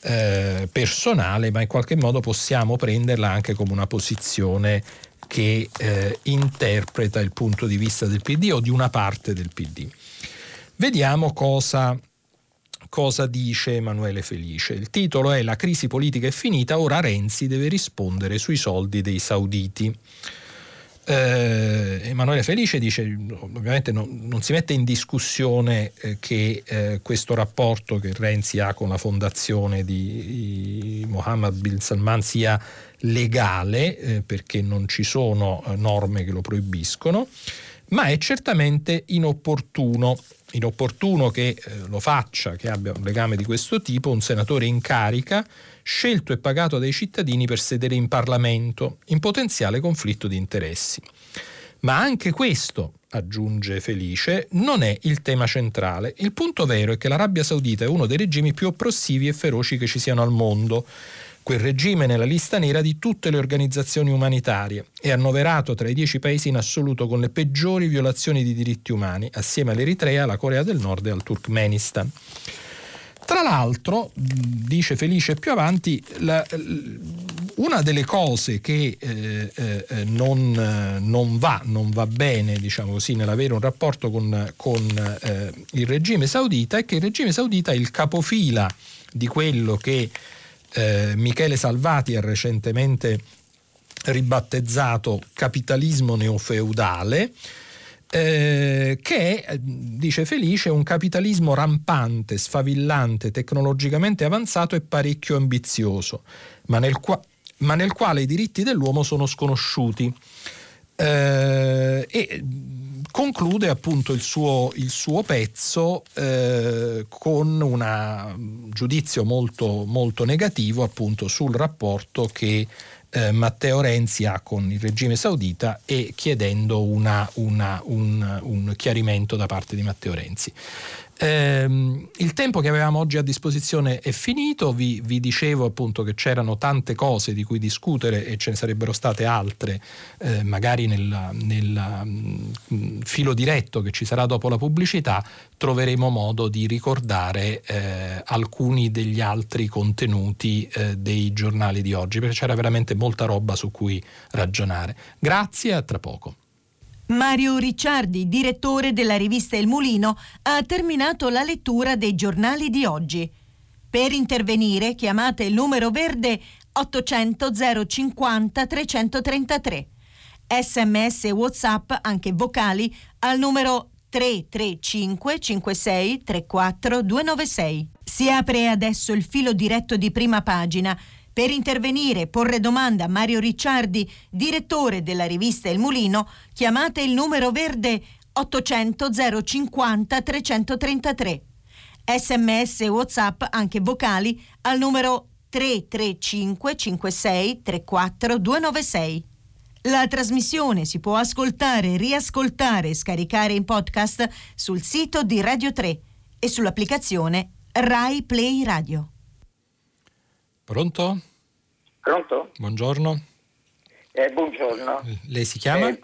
B: eh, personale, ma in qualche modo possiamo prenderla anche come una posizione che eh, interpreta il punto di vista del PD o di una parte del PD. Vediamo cosa cosa dice Emanuele Felice. Il titolo è La crisi politica è finita, ora Renzi deve rispondere sui soldi dei sauditi. Eh, Emanuele Felice dice, ovviamente non, non si mette in discussione eh, che eh, questo rapporto che Renzi ha con la fondazione di, di Mohammed bin Salman sia legale, eh, perché non ci sono eh, norme che lo proibiscono, ma è certamente inopportuno inopportuno che eh, lo faccia, che abbia un legame di questo tipo, un senatore in carica, scelto e pagato dai cittadini per sedere in Parlamento, in potenziale conflitto di interessi. Ma anche questo, aggiunge Felice, non è il tema centrale. Il punto vero è che l'Arabia Saudita è uno dei regimi più oppressivi e feroci che ci siano al mondo quel regime nella lista nera di tutte le organizzazioni umanitarie e annoverato tra i dieci paesi in assoluto con le peggiori violazioni di diritti umani, assieme all'Eritrea, alla Corea del Nord e al Turkmenistan. Tra l'altro, dice Felice più avanti, la, una delle cose che eh, eh, non, non, va, non, va, bene, diciamo così, nell'avere un rapporto con, con eh, il regime saudita è che il regime saudita è il capofila di quello che eh, Michele Salvati ha recentemente ribattezzato capitalismo neofeudale, eh, che è, dice Felice, un capitalismo rampante, sfavillante, tecnologicamente avanzato e parecchio ambizioso, ma nel, qua- ma nel quale i diritti dell'uomo sono sconosciuti. Eh, e conclude appunto il suo, il suo pezzo eh, con un giudizio molto, molto negativo appunto sul rapporto che eh, Matteo Renzi ha con il regime saudita e chiedendo una, una, un, un chiarimento da parte di Matteo Renzi. Eh, il tempo che avevamo oggi a disposizione è finito, vi, vi, dicevo appunto che c'erano tante cose di cui discutere e ce ne sarebbero state altre, eh, magari nel, um, filo diretto che ci sarà dopo la pubblicità, troveremo modo di ricordare eh, alcuni degli altri contenuti eh, dei giornali di oggi, perché c'era veramente molta roba su cui ragionare. Grazie, a tra poco.
A: Mario Ricciardi, direttore della rivista Il Mulino, ha terminato la lettura dei giornali di oggi. Per intervenire chiamate il numero verde 800 050 333. Sms e WhatsApp, anche vocali, al numero 335 56 34 296. Si apre adesso il filo diretto di prima pagina per intervenire e porre domanda a Mario Ricciardi, direttore della rivista Il Mulino, chiamate il numero verde 800 050 333. Sms e WhatsApp, anche vocali, al numero 335 56 34 296. La trasmissione si può ascoltare, riascoltare e scaricare in podcast sul sito di Radio 3 e sull'applicazione Rai Play Radio.
B: Pronto?
C: Pronto?
B: Buongiorno.
C: Eh, buongiorno.
B: Lei si chiama?
C: Eh,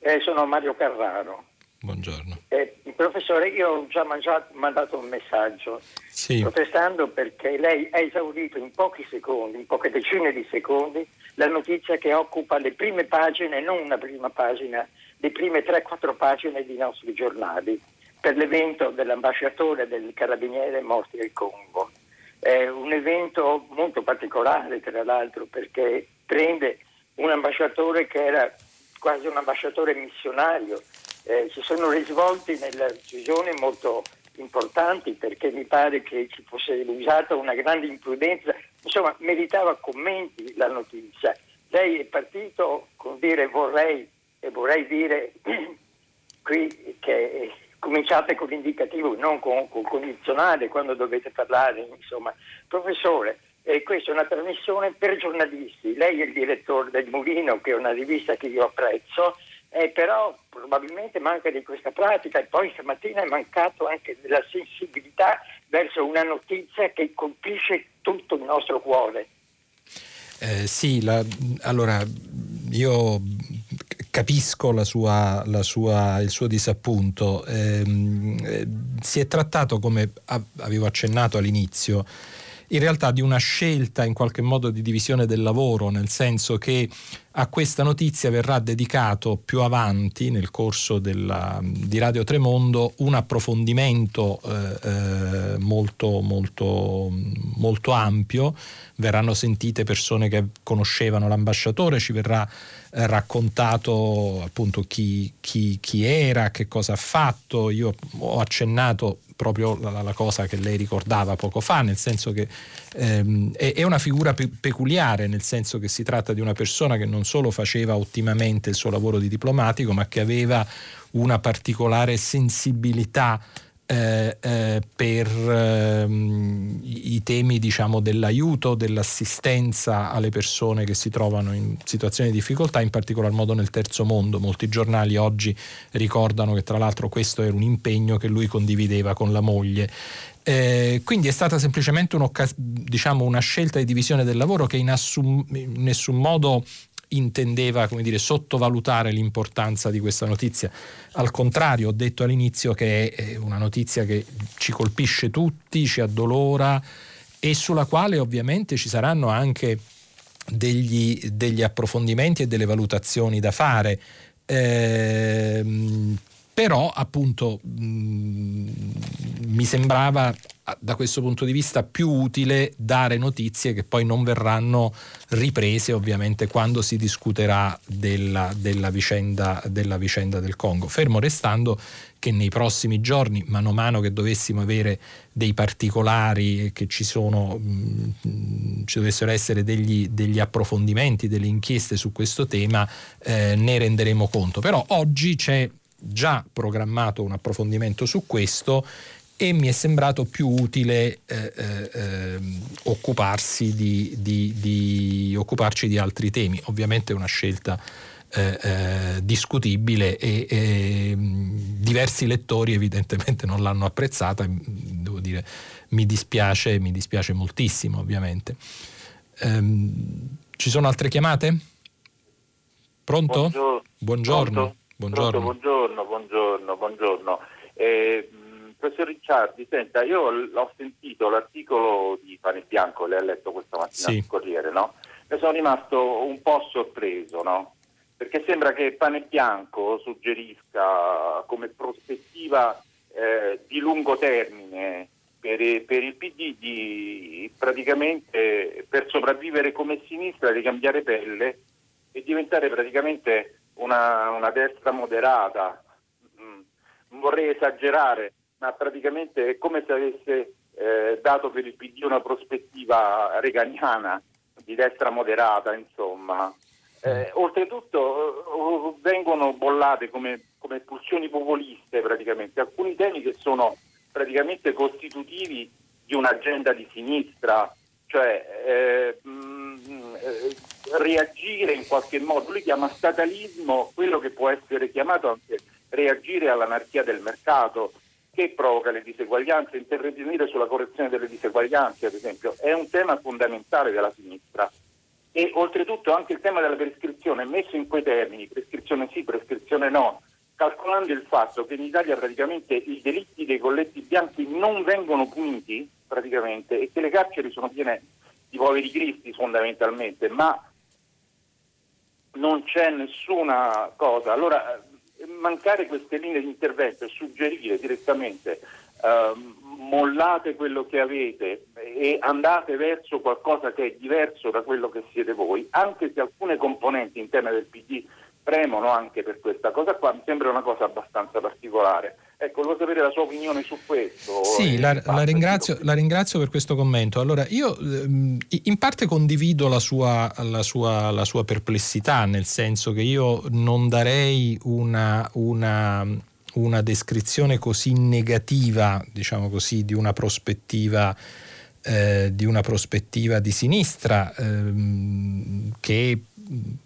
C: eh, sono Mario Carraro.
B: Buongiorno.
C: Eh, professore, io ho già mangiato, mandato un messaggio sì. protestando perché lei ha esaurito in pochi secondi, in poche decine di secondi, la notizia che occupa le prime pagine, non una prima pagina, le prime 3-4 pagine dei nostri giornali per l'evento dell'ambasciatore del carabiniere morti nel Congo. È un evento molto particolare, tra l'altro, perché prende un ambasciatore che era quasi un ambasciatore missionario. Eh, si sono risvolti nella decisione molto importanti perché mi pare che ci fosse usata una grande imprudenza, insomma meritava commenti la notizia. Lei è partito con dire vorrei e vorrei dire qui che cominciate con l'indicativo, non con, con condizionale quando dovete parlare, insomma. Professore, eh, questa è una trasmissione per giornalisti, lei è il direttore del Mulino, che è una rivista che io apprezzo, eh, però probabilmente manca di questa pratica e poi stamattina è mancato anche della sensibilità verso una notizia che colpisce tutto il nostro cuore.
B: Eh, sì, la, allora io capisco la sua, la sua, il suo disappunto. Ehm, eh, si è trattato, come avevo accennato all'inizio, in realtà di una scelta in qualche modo di divisione del lavoro, nel senso che a questa notizia verrà dedicato più avanti nel corso della, di Radio Tremondo un approfondimento eh, eh, molto, molto, molto ampio, verranno sentite persone che conoscevano l'ambasciatore, ci verrà eh, raccontato appunto chi, chi, chi, era, che cosa ha fatto. Io ho accennato proprio la, la, cosa che lei ricordava poco fa, nel senso che ehm, è, è, una figura pe- peculiare, nel senso che si tratta di una persona che non solo faceva ottimamente il suo lavoro di diplomatico, ma che aveva una particolare sensibilità eh, eh, per ehm, i temi diciamo, dell'aiuto, dell'assistenza alle persone che si trovano in situazioni di difficoltà, in particolar modo nel terzo mondo. Molti giornali oggi ricordano che tra l'altro questo era un impegno che lui condivideva con la moglie. Eh, quindi è stata semplicemente diciamo, una scelta di divisione del lavoro che in, assum- in nessun modo intendeva dire, sottovalutare l'importanza di questa notizia. Al contrario, ho detto all'inizio che è una notizia che ci colpisce tutti, ci addolora e sulla quale ovviamente ci saranno anche degli, degli approfondimenti e delle valutazioni da fare. Eh, però appunto mh, mi sembrava da questo punto di vista più utile dare notizie che poi non verranno riprese ovviamente quando si discuterà della, della, vicenda, della vicenda del Congo, fermo restando che nei prossimi giorni, mano a mano che dovessimo avere dei particolari, che ci sono, mh, mm, ci dovessero essere degli, degli, approfondimenti, delle inchieste su questo tema, eh, ne renderemo conto. Però oggi c'è già programmato un approfondimento su questo e mi è sembrato più utile eh, eh, occuparsi di, di, di, occuparci di altri temi. Ovviamente è una scelta eh, eh discutibile e, e diversi lettori evidentemente non l'hanno apprezzata, devo dire, mi dispiace, mi dispiace moltissimo ovviamente. Ehm, ci sono altre chiamate? Pronto?
D: Buongiorno.
B: Buongiorno.
D: Buongiorno. buongiorno, buongiorno, buongiorno. Eh, professor Ricciardi, senta, io ho sentito l'articolo di Pane Bianco, lei ha letto questa mattina sì. sul Corriere, no? Ne sono rimasto un po' sorpreso, no? Perché sembra che Pane Bianco suggerisca come prospettiva eh, di lungo termine per, per, il PD di praticamente per sopravvivere come sinistra di cambiare pelle e diventare praticamente una, una destra moderata, mm, non vorrei esagerare, ma praticamente è come se avesse eh, dato per il PD una prospettiva reganiana di destra moderata, insomma. Eh, oltretutto eh, vengono bollate come, come pulsioni populiste praticamente. Alcuni temi che sono praticamente costitutivi di un'agenda di sinistra, cioè eh, mh, mm, eh, reagire in qualche modo, lui chiama statalismo quello che può essere chiamato anche reagire all'anarchia del mercato che provoca le diseguaglianze, intervenire sulla correzione delle diseguaglianze ad esempio, è un tema fondamentale della sinistra. E oltretutto anche il tema della prescrizione messo in quei termini, prescrizione sì, prescrizione no, calcolando il fatto che in Italia praticamente i delitti dei colletti bianchi non vengono puniti praticamente e che le carceri sono piene di poveri cristi fondamentalmente, ma non c'è nessuna cosa. Allora, eh, mancare queste linee di intervento e suggerire direttamente eh, mollate quello che avete e andate verso qualcosa che è diverso da quello che siete voi, anche se alcune componenti interne del PD premono anche per questa cosa qua, mi sembra una cosa abbastanza particolare. Ecco, volevo sapere la sua opinione su questo.
B: Sì, la, la, ringrazio, la, ringrazio, per questo commento. Allora, io ehm, in parte condivido la sua, la, sua, la sua, perplessità, nel senso che io non darei una, una, una descrizione così negativa, diciamo così, di una prospettiva eh, di una prospettiva di sinistra ehm, che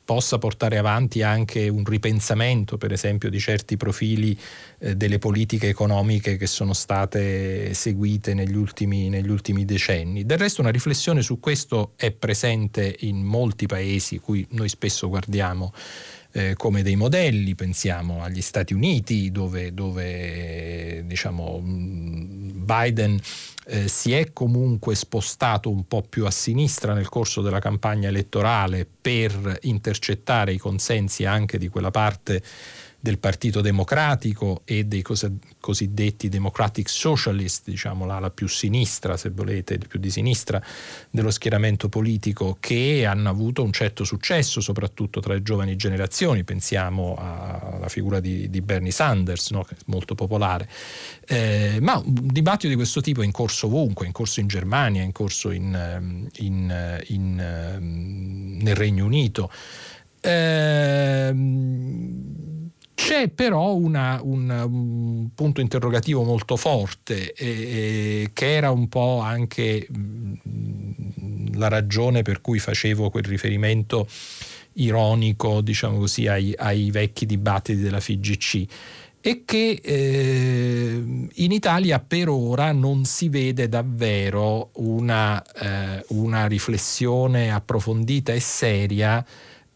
B: possa portare avanti anche un ripensamento, per esempio, di certi profili eh, delle politiche economiche che sono state seguite negli ultimi, negli ultimi, decenni. Del resto una riflessione su questo è presente in molti paesi, cui noi spesso guardiamo eh, come dei modelli, pensiamo agli Stati Uniti dove, dove diciamo, Biden eh, si è comunque spostato un po' più a sinistra nel corso della campagna elettorale per intercettare i consensi anche di quella parte del Partito Democratico e dei cosiddetti Democratic Socialist, diciamo la, la più sinistra, se volete, più di sinistra dello schieramento politico, che hanno avuto un certo successo, soprattutto tra le giovani generazioni. Pensiamo alla figura di, di Bernie Sanders, no? molto popolare. Eh, ma un dibattito di questo tipo è in corso ovunque, è in corso in Germania, è in corso in, in, in, nel Regno Unito. Eh, c'è però una, un, un, punto interrogativo molto forte, eh, che era un po' anche mh, la ragione per cui facevo quel riferimento ironico, diciamo così, ai, ai vecchi dibattiti della FIGC e che eh, in Italia per ora non si vede davvero una, eh, una riflessione approfondita e seria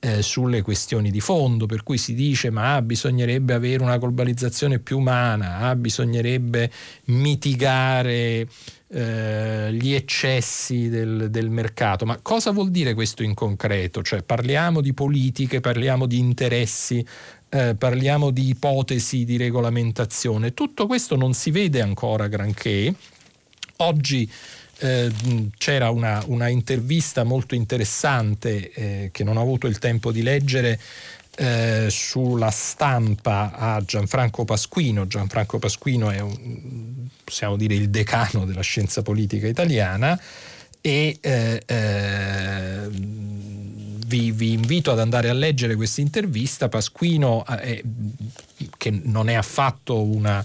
B: eh, sulle questioni di fondo, per cui si dice ma bisognerebbe avere una globalizzazione più umana, ah, bisognerebbe mitigare eh, gli eccessi del, del, mercato. Ma cosa vuol dire questo in concreto? Cioè parliamo di politiche, parliamo di interessi, eh, parliamo di ipotesi di regolamentazione. Tutto questo non si vede ancora granché oggi eh, c'era una, una, intervista molto interessante eh, che non ho avuto il tempo di leggere eh, sulla stampa a Gianfranco Pasquino. Gianfranco Pasquino è un, possiamo dire il decano della scienza politica italiana e eh, eh, vi, vi, invito ad andare a leggere questa intervista. Pasquino, eh, che non è affatto una,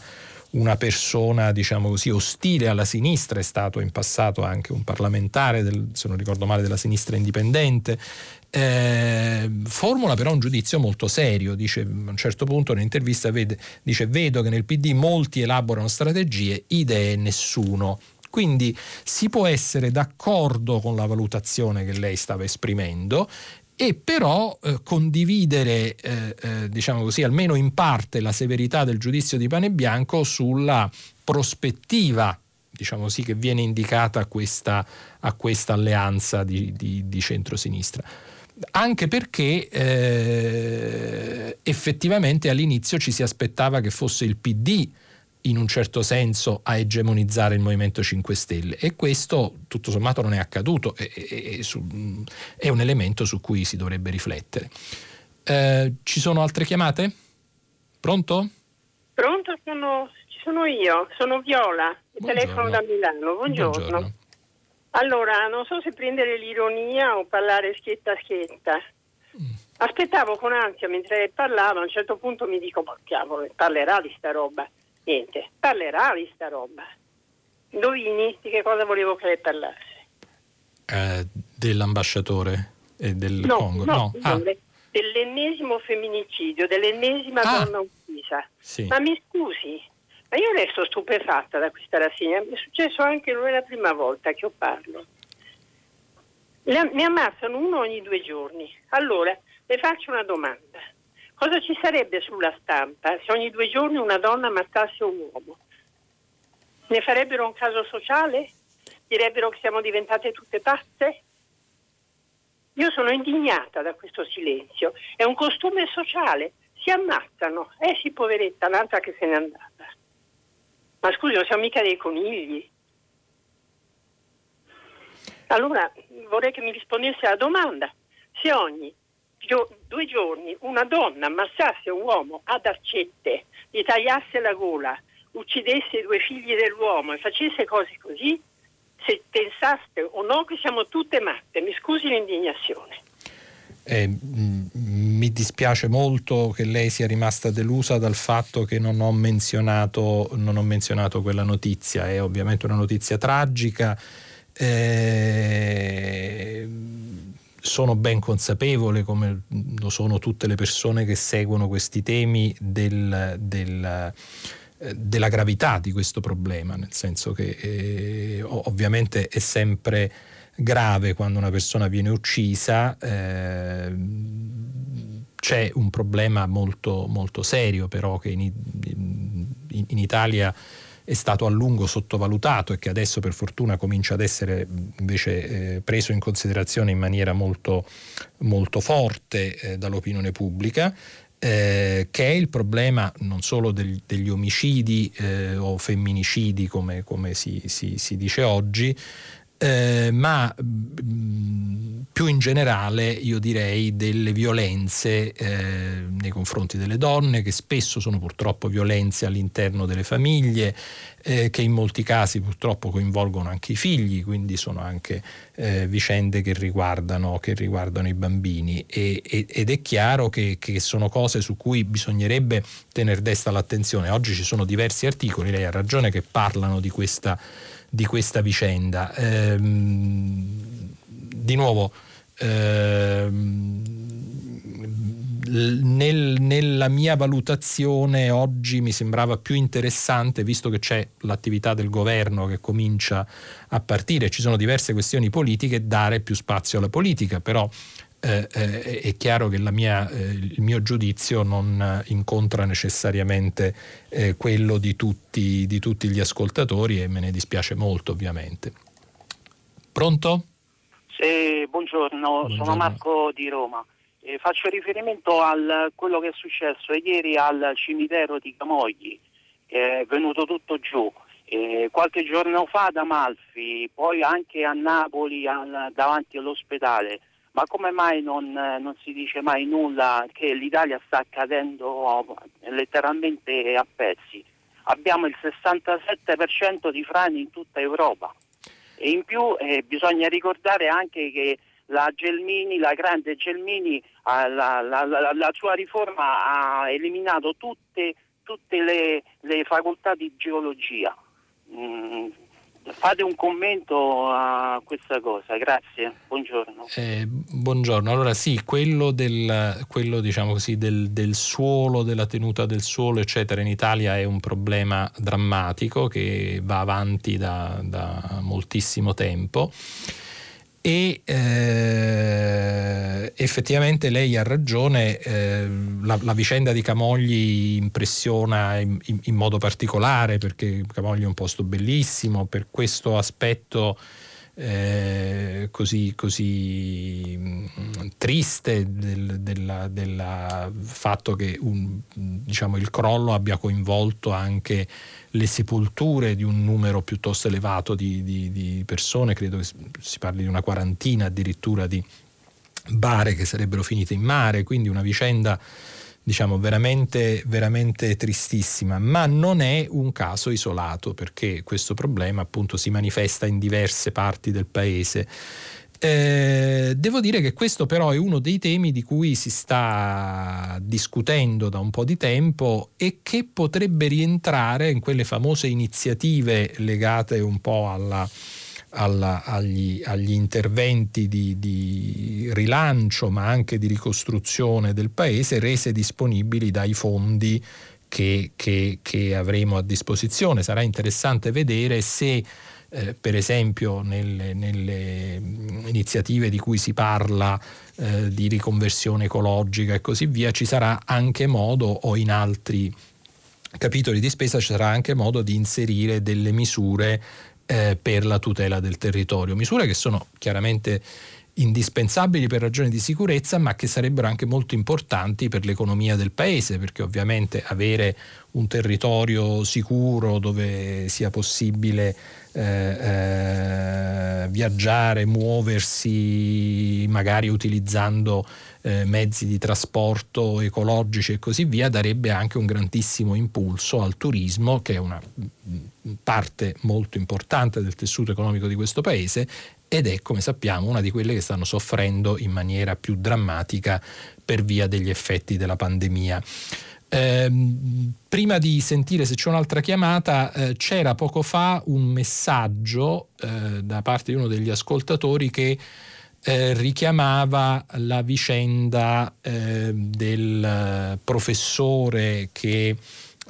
B: una, persona, diciamo così, ostile alla sinistra, è stato in passato anche un parlamentare, del, se non ricordo male, della sinistra indipendente. Eh, formula però un giudizio molto serio, dice a un certo punto in un'intervista vede, dice vedo che nel PD molti elaborano strategie, idee nessuno. Quindi si può essere d'accordo con la valutazione che lei stava esprimendo e però eh, condividere, eh, eh, diciamo così, almeno in parte la severità del giudizio di Pane Bianco sulla prospettiva diciamo così, che viene indicata a questa, a questa alleanza di, di, di centrosinistra. Anche perché eh, effettivamente all'inizio ci si aspettava che fosse il PD in un certo senso a egemonizzare il Movimento 5 Stelle e questo tutto sommato non è accaduto, è, è, è un elemento su cui si dovrebbe riflettere. Eh, ci sono altre chiamate? Pronto?
E: Pronto, sono, ci sono io, sono Viola, telefono da Milano, buongiorno. buongiorno. Allora, non so se prendere l'ironia o parlare schietta a schietta. Mm. Aspettavo con ansia mentre parlava, a un certo punto mi dico, ma cavolo, parlerà di sta roba. Niente, parlerà di sta roba. Indovini di che cosa volevo che lei parlasse?
B: Eh, dell'ambasciatore e del
E: no,
B: Congo?
E: No, no. Ah. dell'ennesimo femminicidio, dell'ennesima ah. donna uccisa. Sì. Ma mi scusi, ma io resto stupefatta da questa rassegna, mi è successo anche non è la prima volta che io parlo. Mi ammazzano uno ogni due giorni. Allora, le faccio una domanda. Cosa ci sarebbe sulla stampa se ogni due giorni una donna ammazzasse un uomo? Ne farebbero un caso sociale? Direbbero che siamo diventate tutte pazze? Io sono indignata da questo silenzio. È un costume sociale. Si ammazzano. Eh sì, poveretta, l'altra che se n'è andata. Ma scusi, non siamo mica dei conigli. Allora vorrei che mi rispondesse alla domanda. Se ogni due giorni una donna ammazzasse un uomo ad accette, gli tagliasse la gola, uccidesse i due figli dell'uomo e facesse cose così, se pensaste o no che siamo tutte matte, mi scusi l'indignazione.
B: Eh, mi dispiace molto che lei sia rimasta delusa dal fatto che non ho menzionato, non ho menzionato quella notizia, è ovviamente una notizia tragica. Eh, sono ben consapevole, come lo sono tutte le persone che seguono questi temi, del, del, eh, della gravità di questo problema, nel senso che eh, ovviamente è sempre grave quando una persona viene uccisa. Eh, c'è un problema molto, molto serio però che in, in, in Italia è stato a lungo sottovalutato e che adesso per fortuna comincia ad essere invece eh, preso in considerazione in maniera molto, molto forte eh, dall'opinione pubblica. Eh, che è il problema non solo del, degli omicidi eh, o femminicidi come, come si, si, si, dice oggi, eh, ma mh, mm, più in generale io direi delle violenze eh, nei confronti delle donne che spesso sono purtroppo violenze all'interno delle famiglie eh, che in molti casi purtroppo coinvolgono anche i figli quindi sono anche eh, vicende che riguardano, che riguardano, i bambini. E, e, ed è chiaro che, che, sono cose su cui bisognerebbe tenere desta l'attenzione. Oggi ci sono diversi articoli lei ha ragione che parlano di questa di questa vicenda. Ehm, di nuovo, ehm, nel, nella mia valutazione oggi mi sembrava più interessante, visto che c'è l'attività del governo che comincia a partire, ci sono diverse questioni politiche, dare più spazio alla politica, però eh, eh, è chiaro che mia, eh, il mio giudizio non incontra necessariamente eh, quello di tutti, di tutti, gli ascoltatori e me ne dispiace molto ovviamente. Pronto?
F: Sì, buongiorno, buongiorno. sono Marco di Roma. Eh, faccio riferimento a quello che è successo ieri al cimitero di Camogli, che è venuto tutto giù Eh, qualche giorno fa ad Amalfi, poi anche a Napoli al, davanti all'ospedale, ma come mai non, non, si dice mai nulla che l'Italia sta cadendo letteralmente a pezzi? Abbiamo il 67% di frani in tutta Europa e in più eh, bisogna ricordare anche che la Gelmini, la grande Gelmini, la, la, la, la, sua riforma ha eliminato tutte, tutte le, le, facoltà di geologia. Mm, fate un commento a questa cosa, grazie, buongiorno.
B: Eh, buongiorno, allora sì, quello, del, quello diciamo così, del, del, suolo, della tenuta del suolo, eccetera, in Italia è un problema drammatico che va avanti da, da moltissimo tempo e eh, effettivamente lei ha ragione, eh, la, la, vicenda di Camogli impressiona in, in, in, modo particolare perché Camogli è un posto bellissimo, per questo aspetto eh, così, così mm, triste del, del, del, fatto che un, diciamo, il crollo abbia coinvolto anche le sepolture di un numero piuttosto elevato di, di, di persone, credo che si parli di una quarantina addirittura di bare che sarebbero finite in mare, quindi una vicenda diciamo veramente, veramente tristissima, ma non è un caso isolato perché questo problema appunto si manifesta in diverse parti del paese. Eh, devo dire che questo però è uno dei temi di cui si sta discutendo da un po' di tempo e che potrebbe rientrare in quelle famose iniziative legate un po' alla, alla, agli, agli, interventi di, di, rilancio ma anche di ricostruzione del paese rese disponibili dai fondi che, che, che avremo a disposizione. Sarà interessante vedere se eh, per esempio nelle, nelle, iniziative di cui si parla eh, di riconversione ecologica e così via ci sarà anche modo o in altri capitoli di spesa ci sarà anche modo di inserire delle misure eh, per la tutela del territorio. Misure che sono chiaramente indispensabili per ragioni di sicurezza, ma che sarebbero anche molto importanti per l'economia del paese, perché ovviamente avere un territorio sicuro dove sia possibile eh, eh, viaggiare, muoversi, magari utilizzando eh, mezzi di trasporto ecologici e così via, darebbe anche un grandissimo impulso al turismo, che è una parte molto importante del tessuto economico di questo paese ed è, come sappiamo, una di quelle che stanno soffrendo in maniera più drammatica per via degli effetti della pandemia. Eh, prima di sentire se c'è un'altra chiamata, eh, c'era poco fa un messaggio eh, da parte di uno degli ascoltatori che eh, richiamava la vicenda ehm, del professore che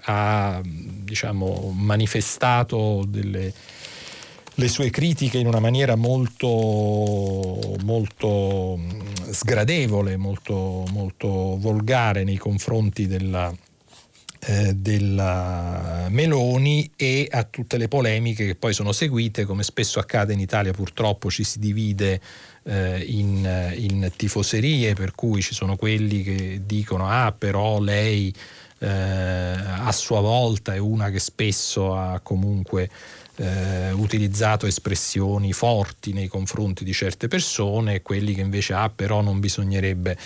B: ha diciamo, manifestato delle, le sue critiche in una maniera molto, molto sgradevole, molto, molto volgare nei confronti della, eh, della Meloni e a tutte le polemiche che poi sono seguite, come spesso accade in Italia purtroppo ci si divide eh, in, in, tifoserie, per cui ci sono quelli che dicono ah però lei eh, a sua volta è una che spesso ha comunque eh, utilizzato espressioni forti nei confronti di certe persone, quelli che invece ah però non bisognerebbe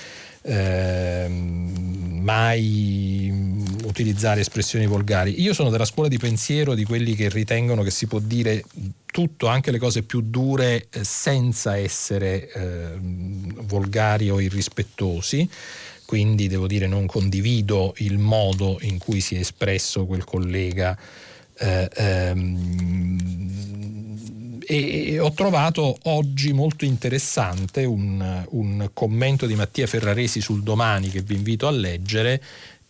B: eh, mai utilizzare espressioni volgari. Io sono della scuola di pensiero di quelli che ritengono che si può dire tutto, anche le cose più dure, eh, senza essere eh, volgari o irrispettosi quindi devo dire non condivido il modo in cui si è espresso quel collega eh, ehm, e, e, ho trovato oggi molto interessante un, un, commento di Mattia Ferraresi sul domani che vi invito a leggere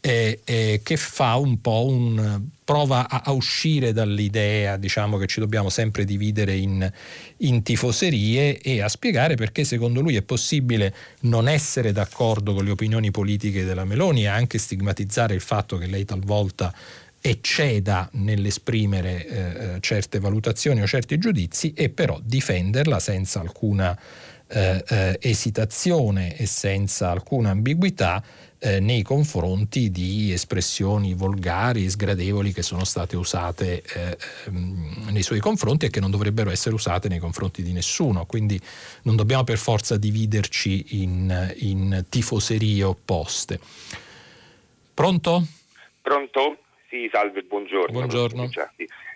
B: eh, eh, che fa un po' un prova a, a, uscire dall'idea diciamo che ci dobbiamo sempre dividere in, in tifoserie e a spiegare perché secondo lui è possibile non essere d'accordo con le opinioni politiche della Meloni e anche stigmatizzare il fatto che lei talvolta ecceda nell'esprimere eh, certe valutazioni o certi giudizi e però difenderla senza alcuna eh, eh, esitazione e senza alcuna ambiguità eh, nei confronti di espressioni volgari, sgradevoli che sono state usate eh, ehm, nei suoi confronti e che non dovrebbero essere usate nei confronti di nessuno. Quindi non dobbiamo per forza dividerci in, in tifoserie opposte. Pronto?
G: Pronto? Sì, salve, buongiorno.
B: Buongiorno.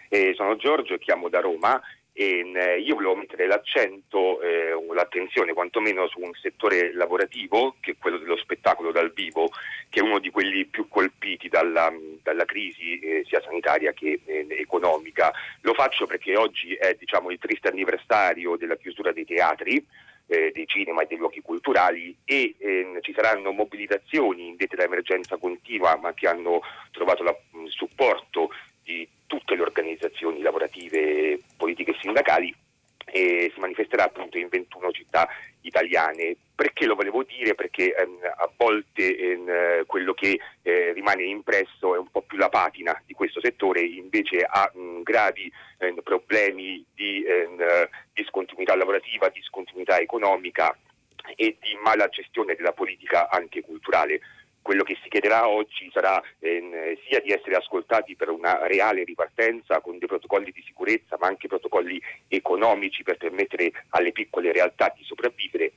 G: Eh, sono Giorgio, chiamo da Roma e eh, io volevo mettere l'accento, eh, l'attenzione quantomeno su un settore lavorativo che è quello dello spettacolo dal vivo, che è uno di quelli più colpiti dalla, dalla crisi eh, sia sanitaria che eh, economica. Lo faccio perché oggi è diciamo, il triste anniversario della chiusura dei teatri. Eh, dei cinema e dei luoghi culturali e ehm, ci saranno mobilitazioni indette da emergenza continua ma che hanno trovato il supporto di tutte le organizzazioni lavorative, politiche e sindacali e si manifesterà appunto in 21 città italiane. Perché lo volevo dire? Perché ehm, a volte ehm, quello che eh, rimane impresso è un po' più la patina di questo settore, invece ha mh, gravi ehm, problemi di ehm, discontinuità lavorativa, discontinuità economica e di mala gestione della politica anche culturale quello che si chiederà oggi sarà ehm, sia di essere ascoltati per una reale ripartenza con dei protocolli di sicurezza ma anche protocolli economici per permettere alle piccole realtà di sopravvivere.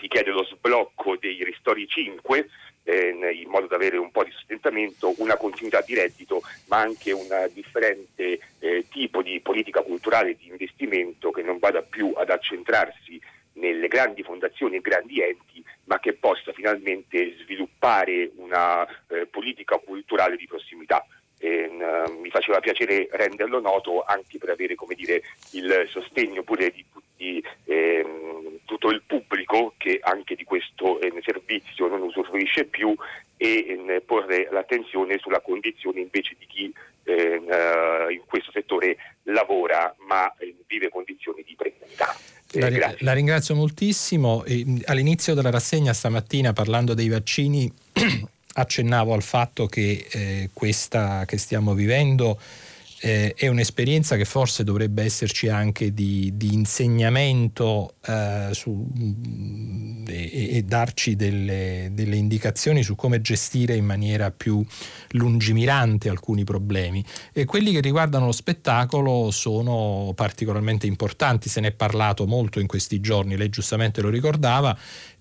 G: Si chiede lo sblocco dei ristori 5 ehm, in modo da avere un po' di sostentamento, una continuità di reddito ma anche un differente eh, tipo di politica culturale di investimento che non vada più ad accentrarsi nelle grandi fondazioni e grandi enti ma che possa finalmente sviluppare una eh, politica culturale di prossimità. E, uh, mi faceva piacere renderlo noto anche per avere dire, il sostegno pure di tutti, ehm, tutto il pubblico che anche di questo eh, servizio non usufruisce più e eh, porre l'attenzione sulla condizione invece di chi ehm, eh, in questo settore lavora ma eh, vive condizioni di precarietà.
B: La, la, ringrazio moltissimo. all'inizio della rassegna stamattina parlando dei vaccini accennavo al fatto che eh, questa che stiamo vivendo eh, è un'esperienza che forse dovrebbe esserci anche di, di insegnamento eh, su, e, e, darci delle, delle, indicazioni su come gestire in maniera più lungimirante alcuni problemi. E quelli che riguardano lo spettacolo sono particolarmente importanti, se ne è parlato molto in questi giorni, lei giustamente lo ricordava,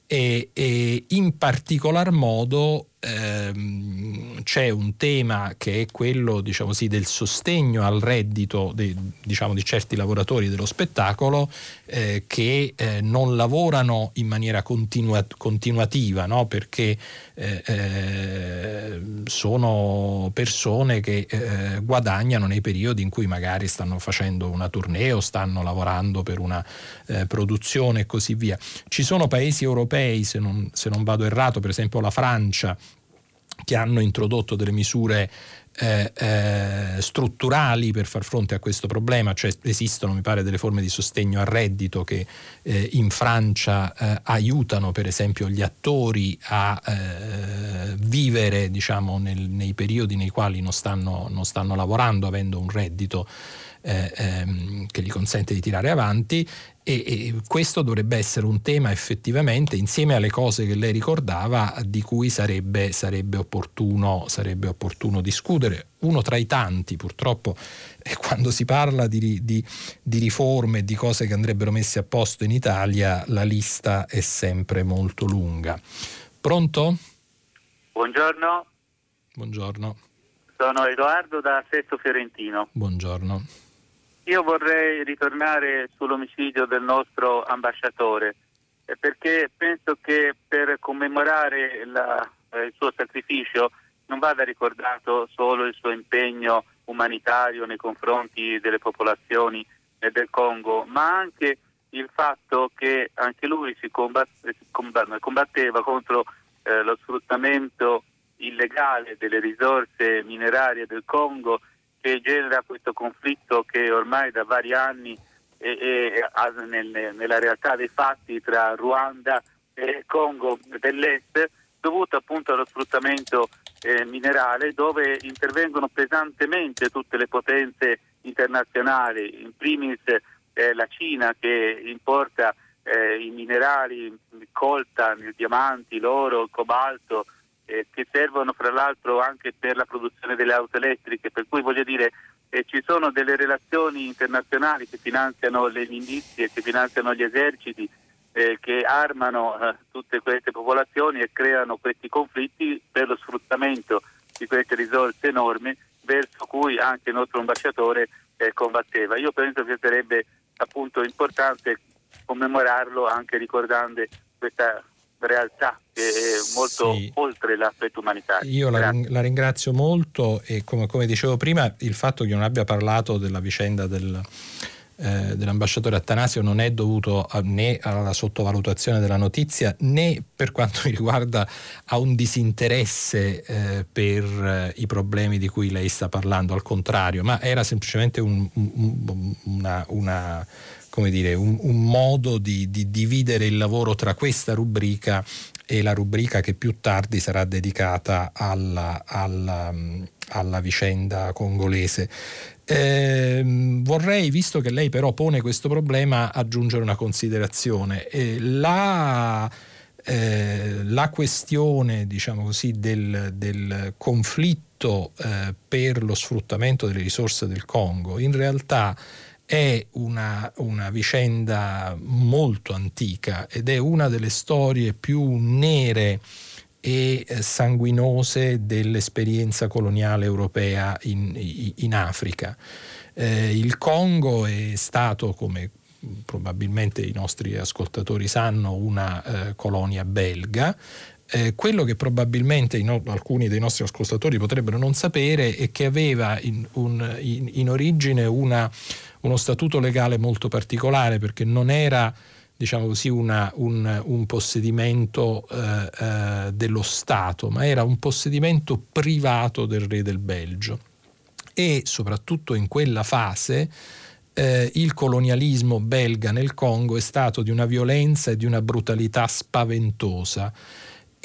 B: e, e in particolar modo ehm, c'è un tema che è quello diciamo sì, del sostegno al reddito de, diciamo, di certi lavoratori dello spettacolo eh, che eh, non lavorano in maniera continua, continuativa no? perché eh, eh sono persone che eh, guadagnano nei periodi in cui magari stanno facendo una tournée o stanno lavorando per una eh, produzione e così via. Ci sono paesi europei, se non, se non vado errato, per esempio la Francia, che hanno introdotto delle misure eh, eh, strutturali per far fronte a questo problema, cioè esistono mi pare delle forme di sostegno al reddito che eh, in Francia eh, aiutano per esempio gli attori a eh, vivere diciamo, nel, nei periodi nei quali non stanno, non stanno lavorando avendo un reddito eh, ehm, che gli consente di tirare avanti e, e, questo dovrebbe essere un tema effettivamente, insieme alle cose che lei ricordava, di cui sarebbe, sarebbe, opportuno, sarebbe opportuno, discutere. Uno tra i tanti, purtroppo, eh, quando si parla di, di, di riforme, di cose che andrebbero messe a posto in Italia, la lista è sempre molto lunga. Pronto?
F: Buongiorno.
B: Buongiorno.
F: Sono Edoardo da Sesto Fiorentino.
B: Buongiorno.
F: Io vorrei ritornare sull'omicidio del nostro ambasciatore eh, perché penso che per commemorare la, eh, il suo sacrificio non vada ricordato solo il suo impegno umanitario nei confronti delle popolazioni eh, del Congo, ma anche il fatto che anche lui si combatte, combatteva contro eh, lo sfruttamento illegale delle risorse minerarie del Congo che genera questo conflitto che ormai da vari anni è, è, nel, nella realtà dei fatti tra Ruanda e Congo dell'Est dovuto appunto allo sfruttamento eh, minerale dove intervengono pesantemente tutte le potenze internazionali, in primis eh, la Cina che importa eh, i minerali, il coltan, i diamanti, l'oro, il cobalto, eh, che servono fra l'altro anche per la produzione delle auto elettriche, per cui voglio dire eh, ci sono delle relazioni internazionali che finanziano le milizie, che finanziano gli eserciti, eh, che armano eh, tutte queste popolazioni e creano questi conflitti per lo sfruttamento di queste risorse enormi verso cui anche il nostro ambasciatore eh, combatteva. Io penso che sarebbe appunto importante commemorarlo anche ricordando questa realtà che è molto sì. oltre l'aspetto umanitario.
B: Io la, la, ringrazio molto e come, come, dicevo prima il fatto che non abbia parlato della vicenda del, eh, dell'ambasciatore Attanasio non è dovuto a, né alla sottovalutazione della notizia né per quanto mi riguarda a un disinteresse eh, per eh, i problemi di cui lei sta parlando, al contrario, ma era semplicemente un, un, una, una come dire, un, un modo di, di, dividere il lavoro tra questa rubrica e la rubrica che più tardi sarà dedicata alla, alla, alla vicenda congolese. Eh, vorrei, visto che lei però pone questo problema, aggiungere una considerazione. Eh, la, eh, la, questione diciamo così, del, del conflitto eh, per lo sfruttamento delle risorse del Congo in realtà è una, una, vicenda molto antica ed è una delle storie più nere e eh, sanguinose dell'esperienza coloniale europea in, in Africa. Eh, il Congo è stato, come probabilmente i nostri ascoltatori sanno, una eh, colonia belga. Eh, quello che probabilmente in, alcuni dei nostri ascoltatori potrebbero non sapere è che aveva in, un, in, in origine una uno statuto legale molto particolare perché non era diciamo così, una, un, un, possedimento eh, eh, dello Stato, ma era un possedimento privato del re del Belgio. E soprattutto in quella fase eh, il colonialismo belga nel Congo è stato di una violenza e di una brutalità spaventosa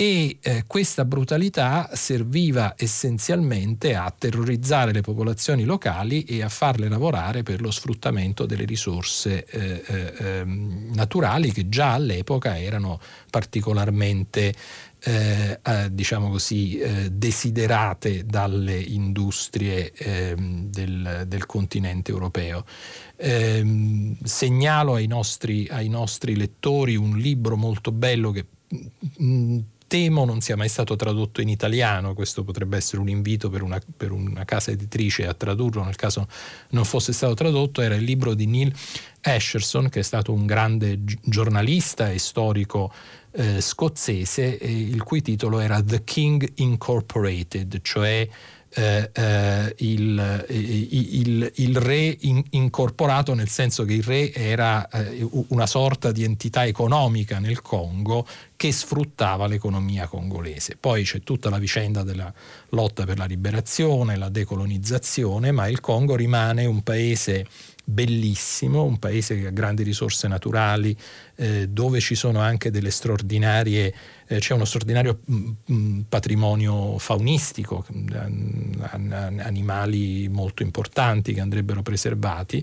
B: e eh, questa brutalità serviva essenzialmente a terrorizzare le popolazioni locali e a farle lavorare per lo sfruttamento delle risorse eh, eh, ehm, naturali che già all'epoca erano particolarmente eh, eh, diciamo così, eh, desiderate dalle industrie ehm, del, del, continente europeo. Ehm, segnalo ai nostri, ai nostri lettori un libro molto bello che mh, mm, temo non sia mai stato tradotto in italiano, questo potrebbe essere un invito per una, per una, casa editrice a tradurlo nel caso non fosse stato tradotto, era il libro di Neil Asherson che è stato un grande giornalista e storico eh, scozzese, eh, il cui titolo era The King Incorporated, cioè eh, eh, il, il, il, re in, incorporato nel senso che il re era eh, una sorta di entità economica nel Congo che sfruttava l'economia congolese. Poi c'è tutta la vicenda della lotta per la liberazione, la decolonizzazione, ma il Congo rimane un paese bellissimo, un paese che ha grandi risorse naturali, eh, dove ci sono anche delle straordinarie, eh, c'è uno straordinario mm, mm, patrimonio faunistico, animali molto importanti che andrebbero preservati,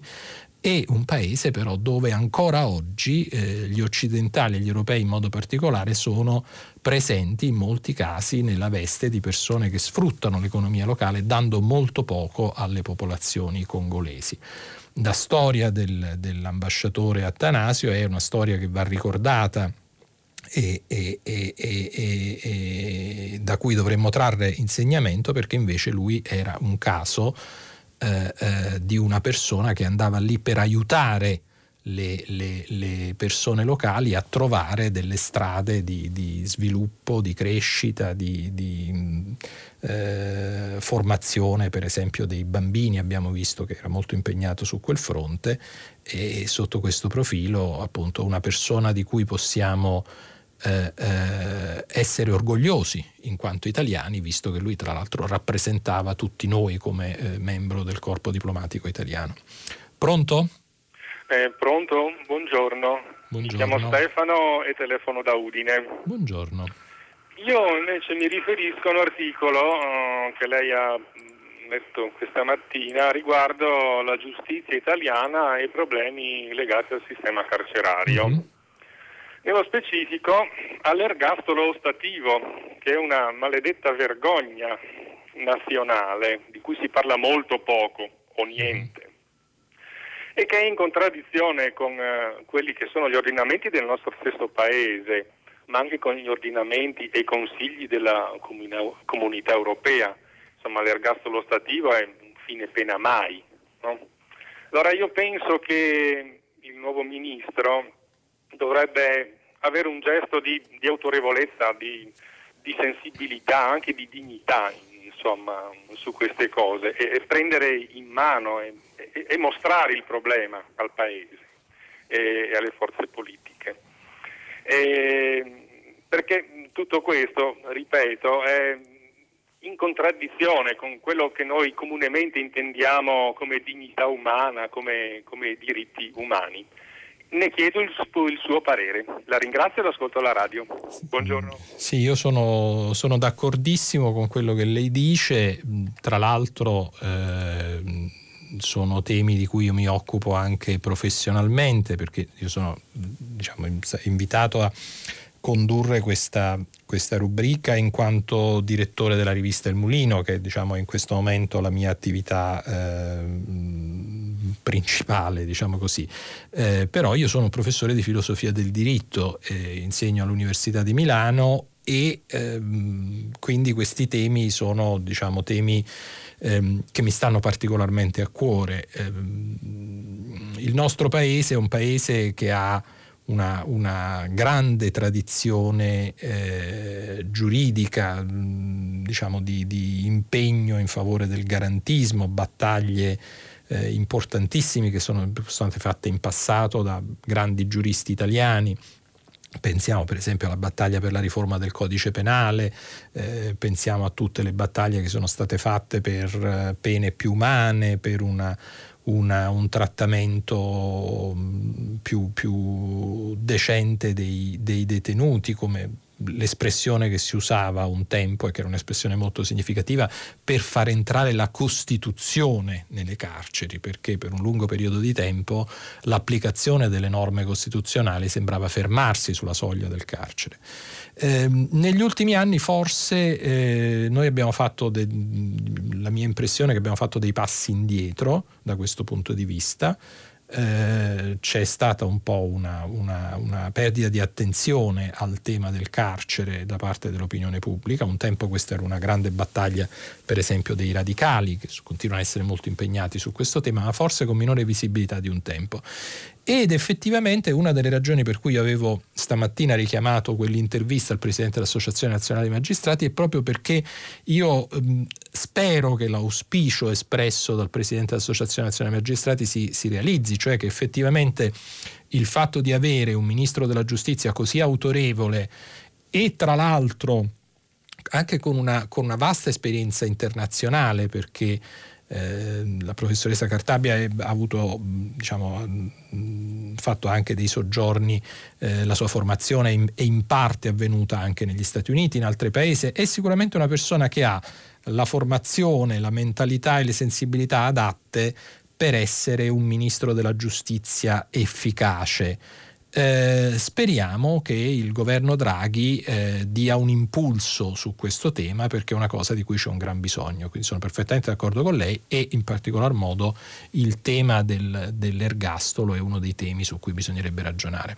B: e un paese però dove ancora oggi eh, gli occidentali e gli europei in modo particolare sono presenti in molti casi nella veste di persone che sfruttano l'economia locale dando molto poco alle popolazioni congolesi la storia del, dell'ambasciatore Attanasio è una storia che va ricordata e, e, e, e, da cui dovremmo trarre insegnamento perché invece lui era un caso eh, eh, di una persona che andava lì per aiutare le, le, le, persone locali a trovare delle strade di, di sviluppo, di crescita, di, di eh, formazione per esempio dei bambini, abbiamo visto che era molto impegnato su quel fronte e sotto questo profilo appunto una persona di cui possiamo eh, eh, essere orgogliosi in quanto italiani, visto che lui tra l'altro rappresentava tutti noi come eh, membro del corpo diplomatico italiano. Pronto?
H: Eh, pronto? Buongiorno. Buongiorno. Mi chiamo Stefano e telefono da Udine.
B: Buongiorno.
H: Io invece mi riferisco a un articolo uh, che lei ha letto questa mattina riguardo la giustizia italiana e i problemi legati al sistema carcerario. Mm-hmm. nello specifico all'ergastolo ostativo, che è una maledetta vergogna nazionale di cui si parla molto poco o niente e che è in contraddizione con uh, quelli che sono gli ordinamenti del nostro stesso paese, ma anche con gli ordinamenti e i consigli della comunità europea. Insomma, l'ergastolo stativo è fine pena mai. No? Allora io penso che il nuovo ministro dovrebbe avere un gesto di, di autorevolezza, di, di, sensibilità, anche di dignità insomma, su queste cose e, e prendere in mano e, e, e, mostrare il problema al Paese e, alle forze politiche. perché tutto questo, ripeto, è in contraddizione con quello che noi comunemente intendiamo come dignità umana, come, come diritti umani. Ne chiedo il, il, suo parere. La ringrazio e l'ascolto alla radio. Buongiorno.
B: Sì, io sono, sono d'accordissimo con quello che lei dice. Tra l'altro eh, sono temi di cui io mi occupo anche professionalmente perché io sono diciamo, invitato a condurre questa, questa, rubrica in quanto direttore della rivista Il Mulino, che diciamo, in questo momento la mia attività eh, principale, diciamo così. Eh, però io sono professore di filosofia del diritto, eh, insegno all'Università di Milano e ehm, quindi questi temi sono diciamo, temi ehm, che mi stanno particolarmente a cuore. Ehm, il nostro paese è un paese che ha una, una grande tradizione eh, giuridica, diciamo di, di, impegno in favore del garantismo, battaglie eh, importantissime che sono state fatte in passato da grandi giuristi italiani. Pensiamo per esempio alla battaglia per la riforma del codice penale, eh, pensiamo a tutte le battaglie che sono state fatte per eh, pene più umane, per una, una, un trattamento mm, più, più decente dei, dei, detenuti, come l'espressione che si usava un tempo e che era un'espressione molto significativa per far entrare la Costituzione nelle carceri, perché per un lungo periodo di tempo l'applicazione delle norme costituzionali sembrava fermarsi sulla soglia del carcere. Eh, negli ultimi anni forse eh, noi abbiamo fatto, de- la mia impressione è che abbiamo fatto dei passi indietro da questo punto di vista. C'è stata un po' una, una, una, perdita di attenzione al tema del carcere da parte dell'opinione pubblica. Un tempo questa era una grande battaglia, per esempio, dei radicali, che continuano a essere molto impegnati su questo tema, ma forse con minore visibilità di un tempo. Ed effettivamente una delle ragioni per cui avevo stamattina richiamato quell'intervista al Presidente dell'Associazione Nazionale dei Magistrati è proprio perché io ehm, spero che l'auspicio espresso dal Presidente dell'Associazione Nazionale dei Magistrati si, si realizzi, cioè che effettivamente il fatto di avere un Ministro della Giustizia così autorevole e tra l'altro anche con una, con una vasta esperienza internazionale, perché eh, la professoressa Cartabia ha avuto, diciamo, fatto anche dei soggiorni, eh, la sua formazione in, è in parte avvenuta anche negli Stati Uniti, in altri paesi, è sicuramente una persona che ha la formazione, la mentalità e le sensibilità adatte per essere un ministro della giustizia efficace. Eh, speriamo che il governo Draghi eh, dia un impulso su questo tema perché è una cosa di cui c'è un gran bisogno, quindi sono perfettamente d'accordo con lei e in particolar modo il tema del, dell'ergastolo è uno dei temi su cui bisognerebbe ragionare.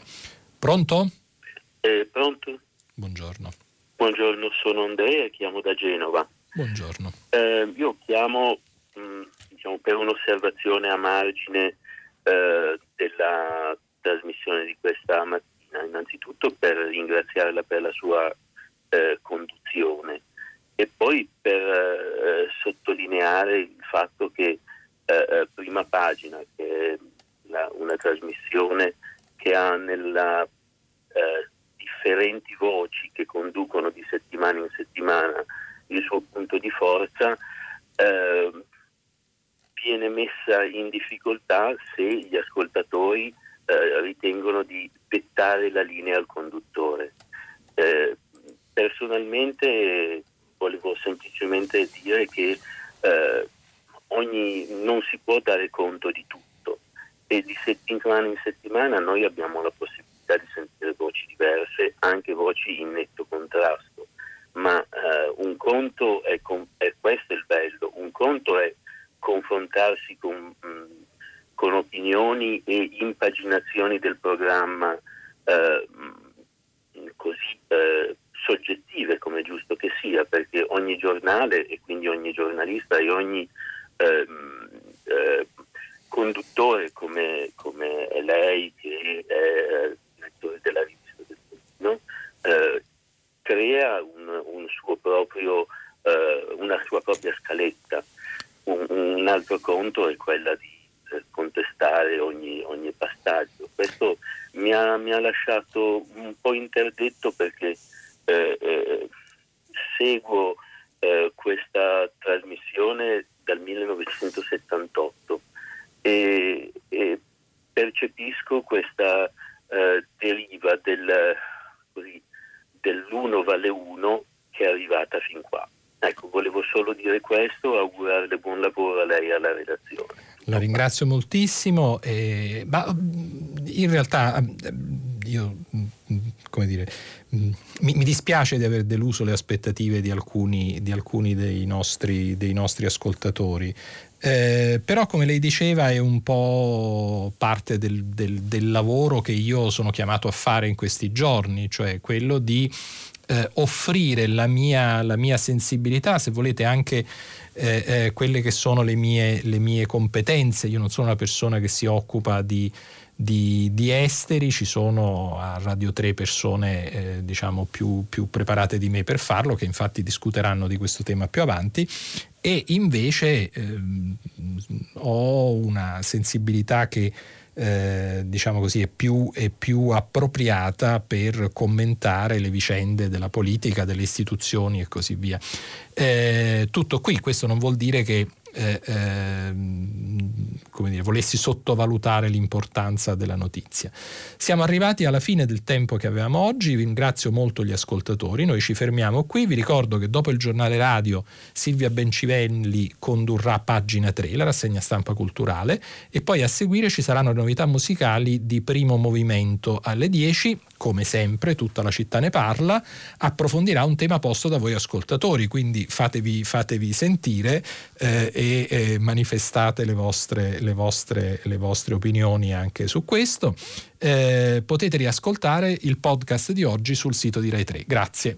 B: Pronto?
I: Eh, pronto?
B: Buongiorno.
I: Buongiorno, sono Andrea, chiamo da Genova.
B: Buongiorno.
I: Eh, io chiamo mh, mm, diciamo, per un'osservazione a margine eh, della trasmissione di questa mattina, innanzitutto per ringraziarla per la sua eh, conduzione e poi per eh, sottolineare il fatto che eh, eh prima pagina, che è la, una trasmissione che ha nella eh, differenti voci che conducono di settimana in settimana il suo punto di forza, eh, viene messa in difficoltà se gli ascoltatori eh, ritengono di dettare la linea al conduttore. Eh, personalmente volevo semplicemente dire che eh, ogni, non si può dare conto di tutto e di settimana in settimana noi abbiamo la possibilità di sentire voci diverse, anche voci in netto contrasto. Ma eh, un conto è, con, è, questo il bello, un conto è confrontarsi con, mh, mm, con opinioni e impaginazioni del programma eh, così eh, soggettive come è giusto che sia, perché ogni giornale e quindi ogni giornalista e ogni ehm, eh, conduttore come, come, è lei, che è direttore della rivista del Pollino, eh, crea un, un proprio, eh, una sua propria scaletta. Un, un, altro conto è quella di eh, contestare ogni, ogni passaggio. Questo mi ha, mi ha, lasciato un po' interdetto perché eh, eh, seguo questa trasmissione dal 1978 e, e percepisco questa eh, deriva del, così, dell'uno vale uno che è arrivata fin qua. Ecco, volevo solo dire questo, augurarle buon lavoro a lei e alla redazione.
B: La ringrazio moltissimo, eh, ma in realtà io, come dire, mi, mi, dispiace di aver deluso le aspettative di alcuni, di alcuni dei, nostri, dei nostri ascoltatori. Eh, però come lei diceva è un po' parte del, del, del, lavoro che io sono chiamato a fare in questi giorni, cioè quello di eh, offrire la mia, la mia, sensibilità, se volete anche eh, eh quelle che sono le mie, le mie competenze. Io non sono una persona che si occupa di di, di, esteri, ci sono a Radio 3 persone eh, diciamo più, più, preparate di me per farlo, che infatti discuteranno di questo tema più avanti, e invece eh, ho una sensibilità che eh, diciamo così, è più, è più, appropriata per commentare le vicende della politica, delle istituzioni e così via. Eh, tutto qui, questo non vuol dire che eh, ehm, come dire, volessi sottovalutare l'importanza della notizia. Siamo arrivati alla fine del tempo che avevamo oggi, vi ringrazio molto gli ascoltatori, noi ci fermiamo qui, vi ricordo che dopo il giornale radio Silvia Bencivelli condurrà pagina 3, la rassegna stampa culturale, e poi a seguire ci saranno le novità musicali di primo movimento alle 10, come sempre tutta la città ne parla, approfondirà un tema posto da voi ascoltatori, quindi fatevi, fatevi sentire eh, eh, manifestate le vostre, le, vostre, le vostre, opinioni anche su questo. Eh, potete riascoltare il podcast di oggi sul sito di Rai 3. Grazie.